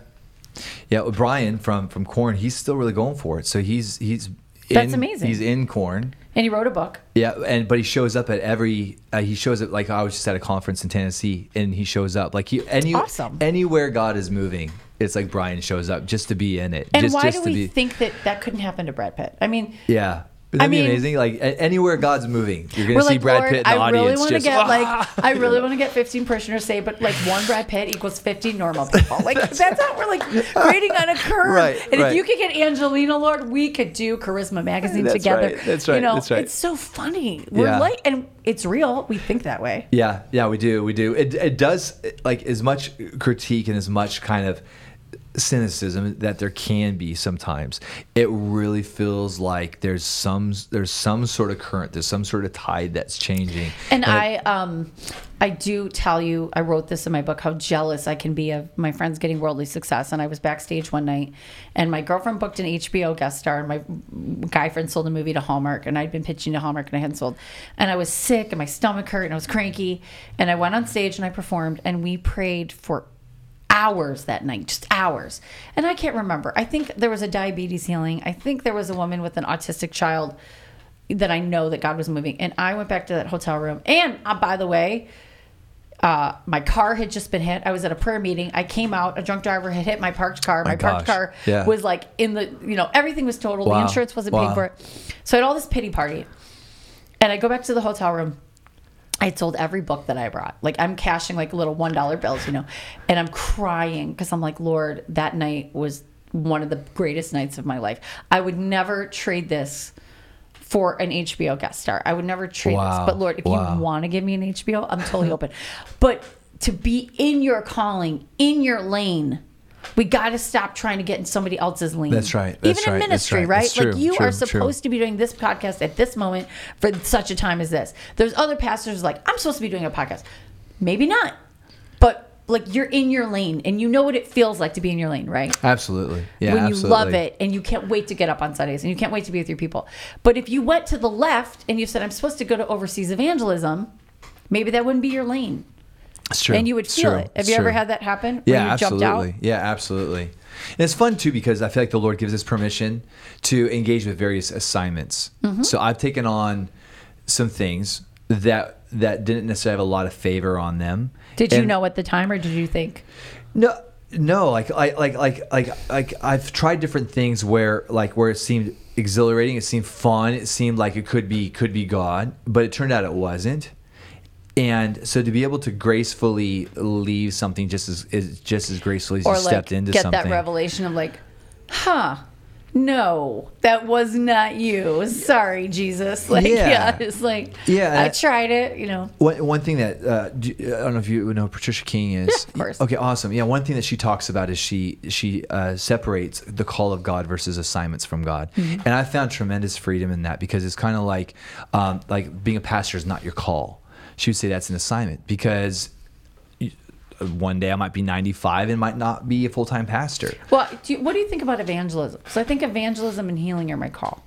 yeah. well, Brian from from Korn, he's still really going for it. So he's he's That's in, amazing. He's in Korn. And he wrote a book. Yeah, and but he shows up at every. Uh, he shows up like I was just at a conference in Tennessee, and he shows up like he any Awesome. anywhere God is moving. It's like Brian shows up just to be in it. And just, why just do we be, think that that couldn't happen to Brad Pitt? I mean, Yeah, would that I be mean- amazing? Like anywhere God's moving, you're gonna see like, Brad Lord, Pitt in the I really audience. want to just, get like, I really want to get 15 parishioners saved, but like one Brad Pitt equals 50 normal people. Like that's, how we're like grading on a curve. Right, and right. if you could get Angelina, Lord, we could do Charisma magazine That's together. right, that's right, You know, that's right. it's so funny. We're Yeah. like, and it's real. We think that way. Yeah, yeah, we do, we do. It it does like as much critique and as much kind of cynicism that there can be sometimes. It really feels like there's some there's some sort of current, there's some sort of tide that's changing. And I, um, I do tell you, I wrote this in my book, how jealous I can be of my friends getting worldly success. And I was backstage one night, and my girlfriend booked an HBO guest star, and my guy friend sold a movie to Hallmark, and I'd been pitching to Hallmark, and I hadn't sold. And I was sick, and my stomach hurt, and I was cranky. And I went on stage and I performed, and we prayed for hours that night, just hours. And I can't remember. I think there was a diabetes healing. I think there was a woman with an autistic child that I know that God was moving. And I went back to that hotel room. And uh, by the way, uh, my car had just been hit. I was at a prayer meeting. I came out. A drunk driver had hit my parked car. My, My parked car Yeah. was like in the, you know, everything was total. The insurance wasn't Wow. paying for it. So I had all this pity party. And I go back to the hotel room. I had sold every book that I brought. Like I'm cashing like little one dollar bills, you know, and I'm crying because I'm like, Lord, that night was one of the greatest nights of my life. I would never trade this for an HBO guest star. I would never trade Wow. this. But Lord, if Wow. you want to give me an HBO, I'm totally open. But to be in your calling, in your lane. We got to stop trying to get in somebody else's lane. That's right. That's Even in right. Ministry, right. right? It's like you True. are True. supposed to be doing this podcast at this moment for such a time as this. There's other pastors like, I'm supposed to be doing a podcast. Maybe not. But like you're in your lane and you know what it feels like to be in your lane, right? Absolutely. Yeah, when absolutely. you love it and you can't wait to get up on Sundays and you can't wait to be with your people. But if you went to the left and you said, I'm supposed to go to overseas evangelism, maybe that wouldn't be your lane. It's true. And you would feel it. Have It's you ever had that happen? Yeah, you jumped out? absolutely. Yeah, absolutely. And it's fun too because I feel like the Lord gives us permission to engage with various assignments. Mm-hmm. So I've taken on some things that that didn't necessarily have a lot of favor on them. Did you know at the time or did you think? No, no. Like, I, like, like, like, like. I've tried different things where, like, where it seemed exhilarating, it seemed fun, it seemed like it could be, could be God, but it turned out it wasn't. And so to be able to gracefully leave something just as, is just as gracefully as Or you like stepped into get something. that revelation of like, huh. No, that was not you. Sorry, Jesus. Like, Yeah. yeah, it's like, Yeah, I tried it, you know. One, one thing that uh, do, I don't know if you know Patricia King is. Yeah, of course. Okay, awesome. Yeah, one thing that she talks about is she she uh, separates the call of God versus assignments from God, Mm-hmm. and I found tremendous freedom in that because it's kind of like um, like being a pastor is not your call. She would say that's an assignment because one day I might be 95 and might not be a full time pastor. Well, do you, what do you think about evangelism? So I think evangelism and healing are my call.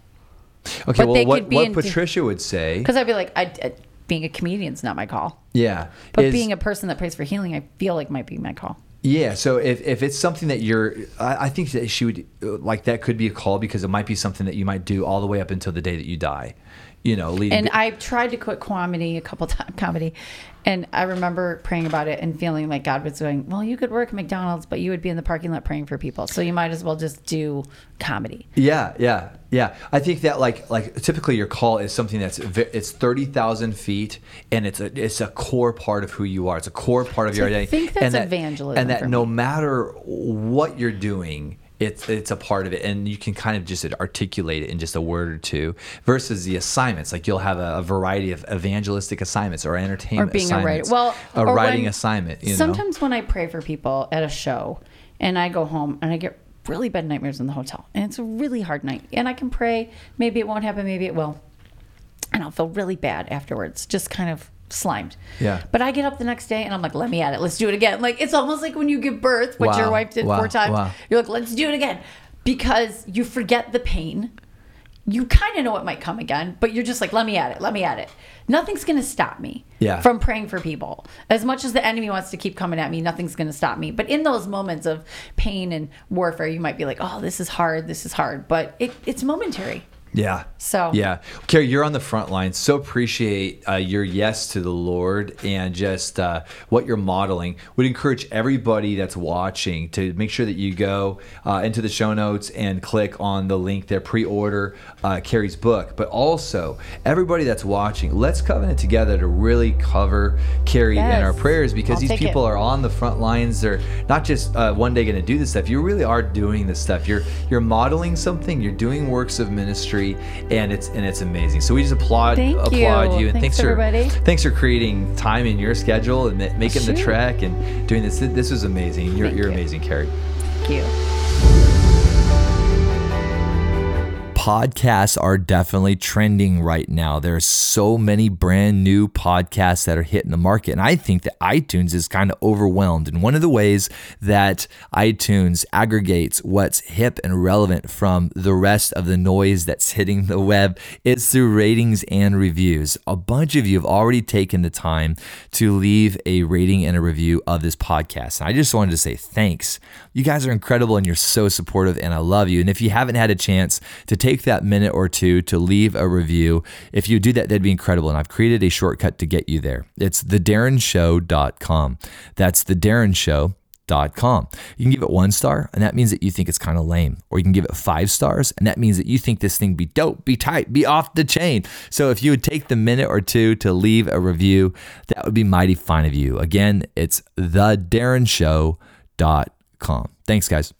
Okay, But well, what, what in- Patricia would say, Because I'd be like, I, I, being a comedian's not my call. yeah, But is- being a person that prays for healing, I feel like might be my call. Yeah, so if, if it's something that you're, I, I think that she would like that could be a call because it might be something that you might do all the way up until the day that you die. You know, leading. And I tried to quit comedy a couple times, comedy, and I remember praying about it and feeling like God was going, "Well, you could work at McDonald's, but you would be in the parking lot praying for people, so you might as well just do comedy." yeah, yeah, yeah. I think that like like typically your call is something that's it's thirty thousand feet and it's a it's a core part of who you are. It's a core part of So your I identity. think that's and that, evangelism and that no matter what you're doing. It's, it's a part of it and you can kind of just articulate it in just a word or two versus the assignments like you'll have a, a variety of evangelistic assignments or Or entertainment being a writer. Well, a writing when- assignment you know sometimes when I pray for people at a show, and I go home and I get really bad nightmares in the hotel, and it's a really hard night, and I can pray. Maybe it won't happen. Maybe it will, and I'll feel really bad afterwards. Just kind of slimed. Yeah. But I get up the next day and I'm like, let me at it. Let's do it again. Like it's almost like when you give birth, your Wow. wife did Wow. four times. Wow. You're like, let's do it again, because you forget the pain. You kind of know it might come again, but you're just like, let me at it, let me at it. Nothing's going to stop me Yeah. from praying for people. As much as the enemy wants to keep coming at me, nothing's going to stop me. But in those moments of pain and warfare, you might be like, oh, this is hard, this is hard. But it, it's momentary. Yeah. So- yeah, Kerri, you're on the front line. So appreciate uh, your yes to the Lord and just uh, what you're modeling. Would encourage everybody that's watching to make sure that you go uh, into the show notes and click on the link there, pre-order uh, Kerri's book. But also everybody that's watching, let's covenant together to really cover Kerri in our prayers because I'll these take it. people are on the front lines. They're not just uh, one day going to do this stuff. You really are doing this stuff. You're you're modeling something. You're doing works of ministry, and it's and it's amazing. So we just applaud Thank applaud you. you, and Thanks, thanks, for everybody. thanks for creating time in your schedule and ma- making the trek and doing this. This was amazing. You're Thank you're you. amazing, Kerri. Thank you. Podcasts are definitely trending right now. There's so many brand new podcasts that are hitting the market. And I think that iTunes is kind of overwhelmed. And one of the ways that iTunes aggregates what's hip and relevant from the rest of the noise that's hitting the web is through ratings and reviews. A bunch of you have already taken the time to leave a rating and a review of this podcast. And I just wanted to say thanks. You guys are incredible and you're so supportive, and I love you. And if you haven't had a chance to take that minute or two to leave a review, if you do that, that'd be incredible. And I've created a shortcut to get you there. It's thedarrenshow.com. That's thedarrenshow.com. You can give it one star, and that means that you think it's kind of lame. Or you can give it five stars, and that means that you think this thing be dope, be tight, be off the chain. So if you would take the minute or two to leave a review, that would be mighty fine of you. Again, it's thedarrenshow.com. Thanks, guys.